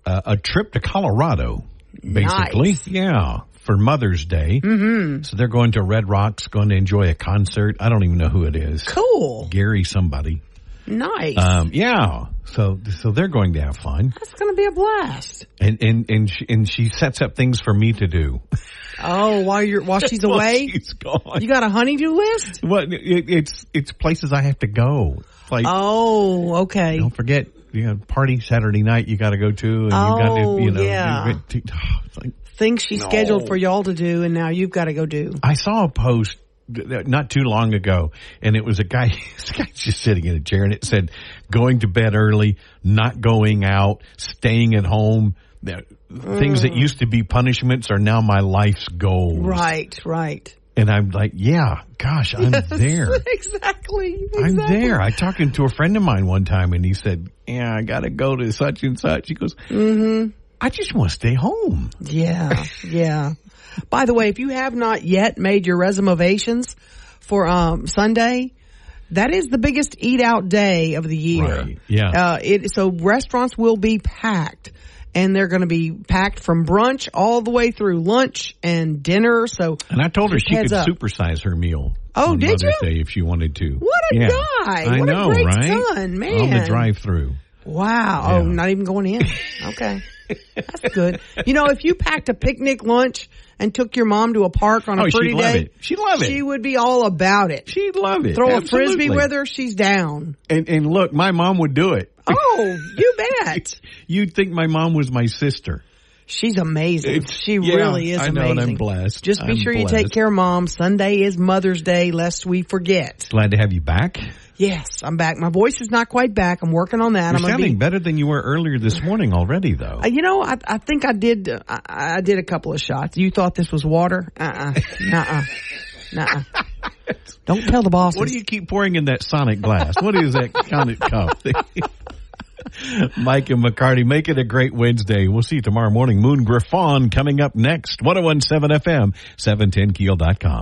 uh, a trip to Colorado. Basically, Nice. yeah, for Mother's Day. Mm-hmm. So they're going to Red Rocks, going to enjoy a concert. I don't even know who it is. Cool. Gary somebody. Nice. Um, yeah. So so they're going to have fun, That's going to be a blast. and and and she, and she sets up things for me to do Oh, while you're while (laughs) she's While away, She's gone. you got a honeydew list. What it, it's it's places I have to go. Like Oh, okay. don't forget, you know, party Saturday night you got to go to, and you got Oh, to, you know, yeah. you (sighs) it's like Things she No. scheduled for y'all to do, and now you've got to go do. I saw a post not too long ago, and it was a guy, (laughs) this guy's just sitting in a chair, and it said, "Going to bed early, not going out, staying at home." Things that used to be punishments are now my life's goals. Right, right. And I'm like, yeah, gosh, I'm (laughs) there. exactly. I'm there. I talked to a friend of mine one time and he said, yeah, I got to go to such and such. He goes, Mm-hmm. I just want to stay home. Yeah, yeah. By the way, if you have not yet made your reservations for um Sunday, that is the biggest eat out day of the year. Right, yeah. Uh, it so restaurants will be packed. And they're going to be packed from brunch all the way through lunch and dinner. So And I told her she could up. supersize her meal. Oh, on did Mother's you? Day if she wanted to. What a Yeah. guy. I What a know, great right? son, On the drive through. Wow. Yeah. Oh, not even going in. Okay. (laughs) That's good. You know, if you packed a picnic lunch and took your mom to a park on a Oh, she'd pretty love day, it. She'd love it. She would be all about it. She'd love it. Throw a frisbee with her, she's down. And, and look, my mom would do it. Oh, you bet. (laughs) You'd think my mom was my sister. She's amazing. It's- she yeah, really is amazing. I know, amazing. and I'm blessed. Just be I'm sure you take care of mom. Sunday is Mother's Day, lest we forget. Glad to have you back. Yes, I'm back. My voice is not quite back. I'm working on that. You're I'm sounding be better than you were earlier this morning already, though. Uh, you know, I, I think I did. Uh, I, I did a couple of shots. You thought this was water? Uh uh-uh. uh. Nuh-uh. (laughs) Don't tell the boss. What do you keep pouring in that sonic glass? What is that kind of cup? (laughs) (laughs) Mike and McCarty, make it a great Wednesday. We'll see you tomorrow morning. Moon Griffon coming up next. 1017 FM, 710keel.com.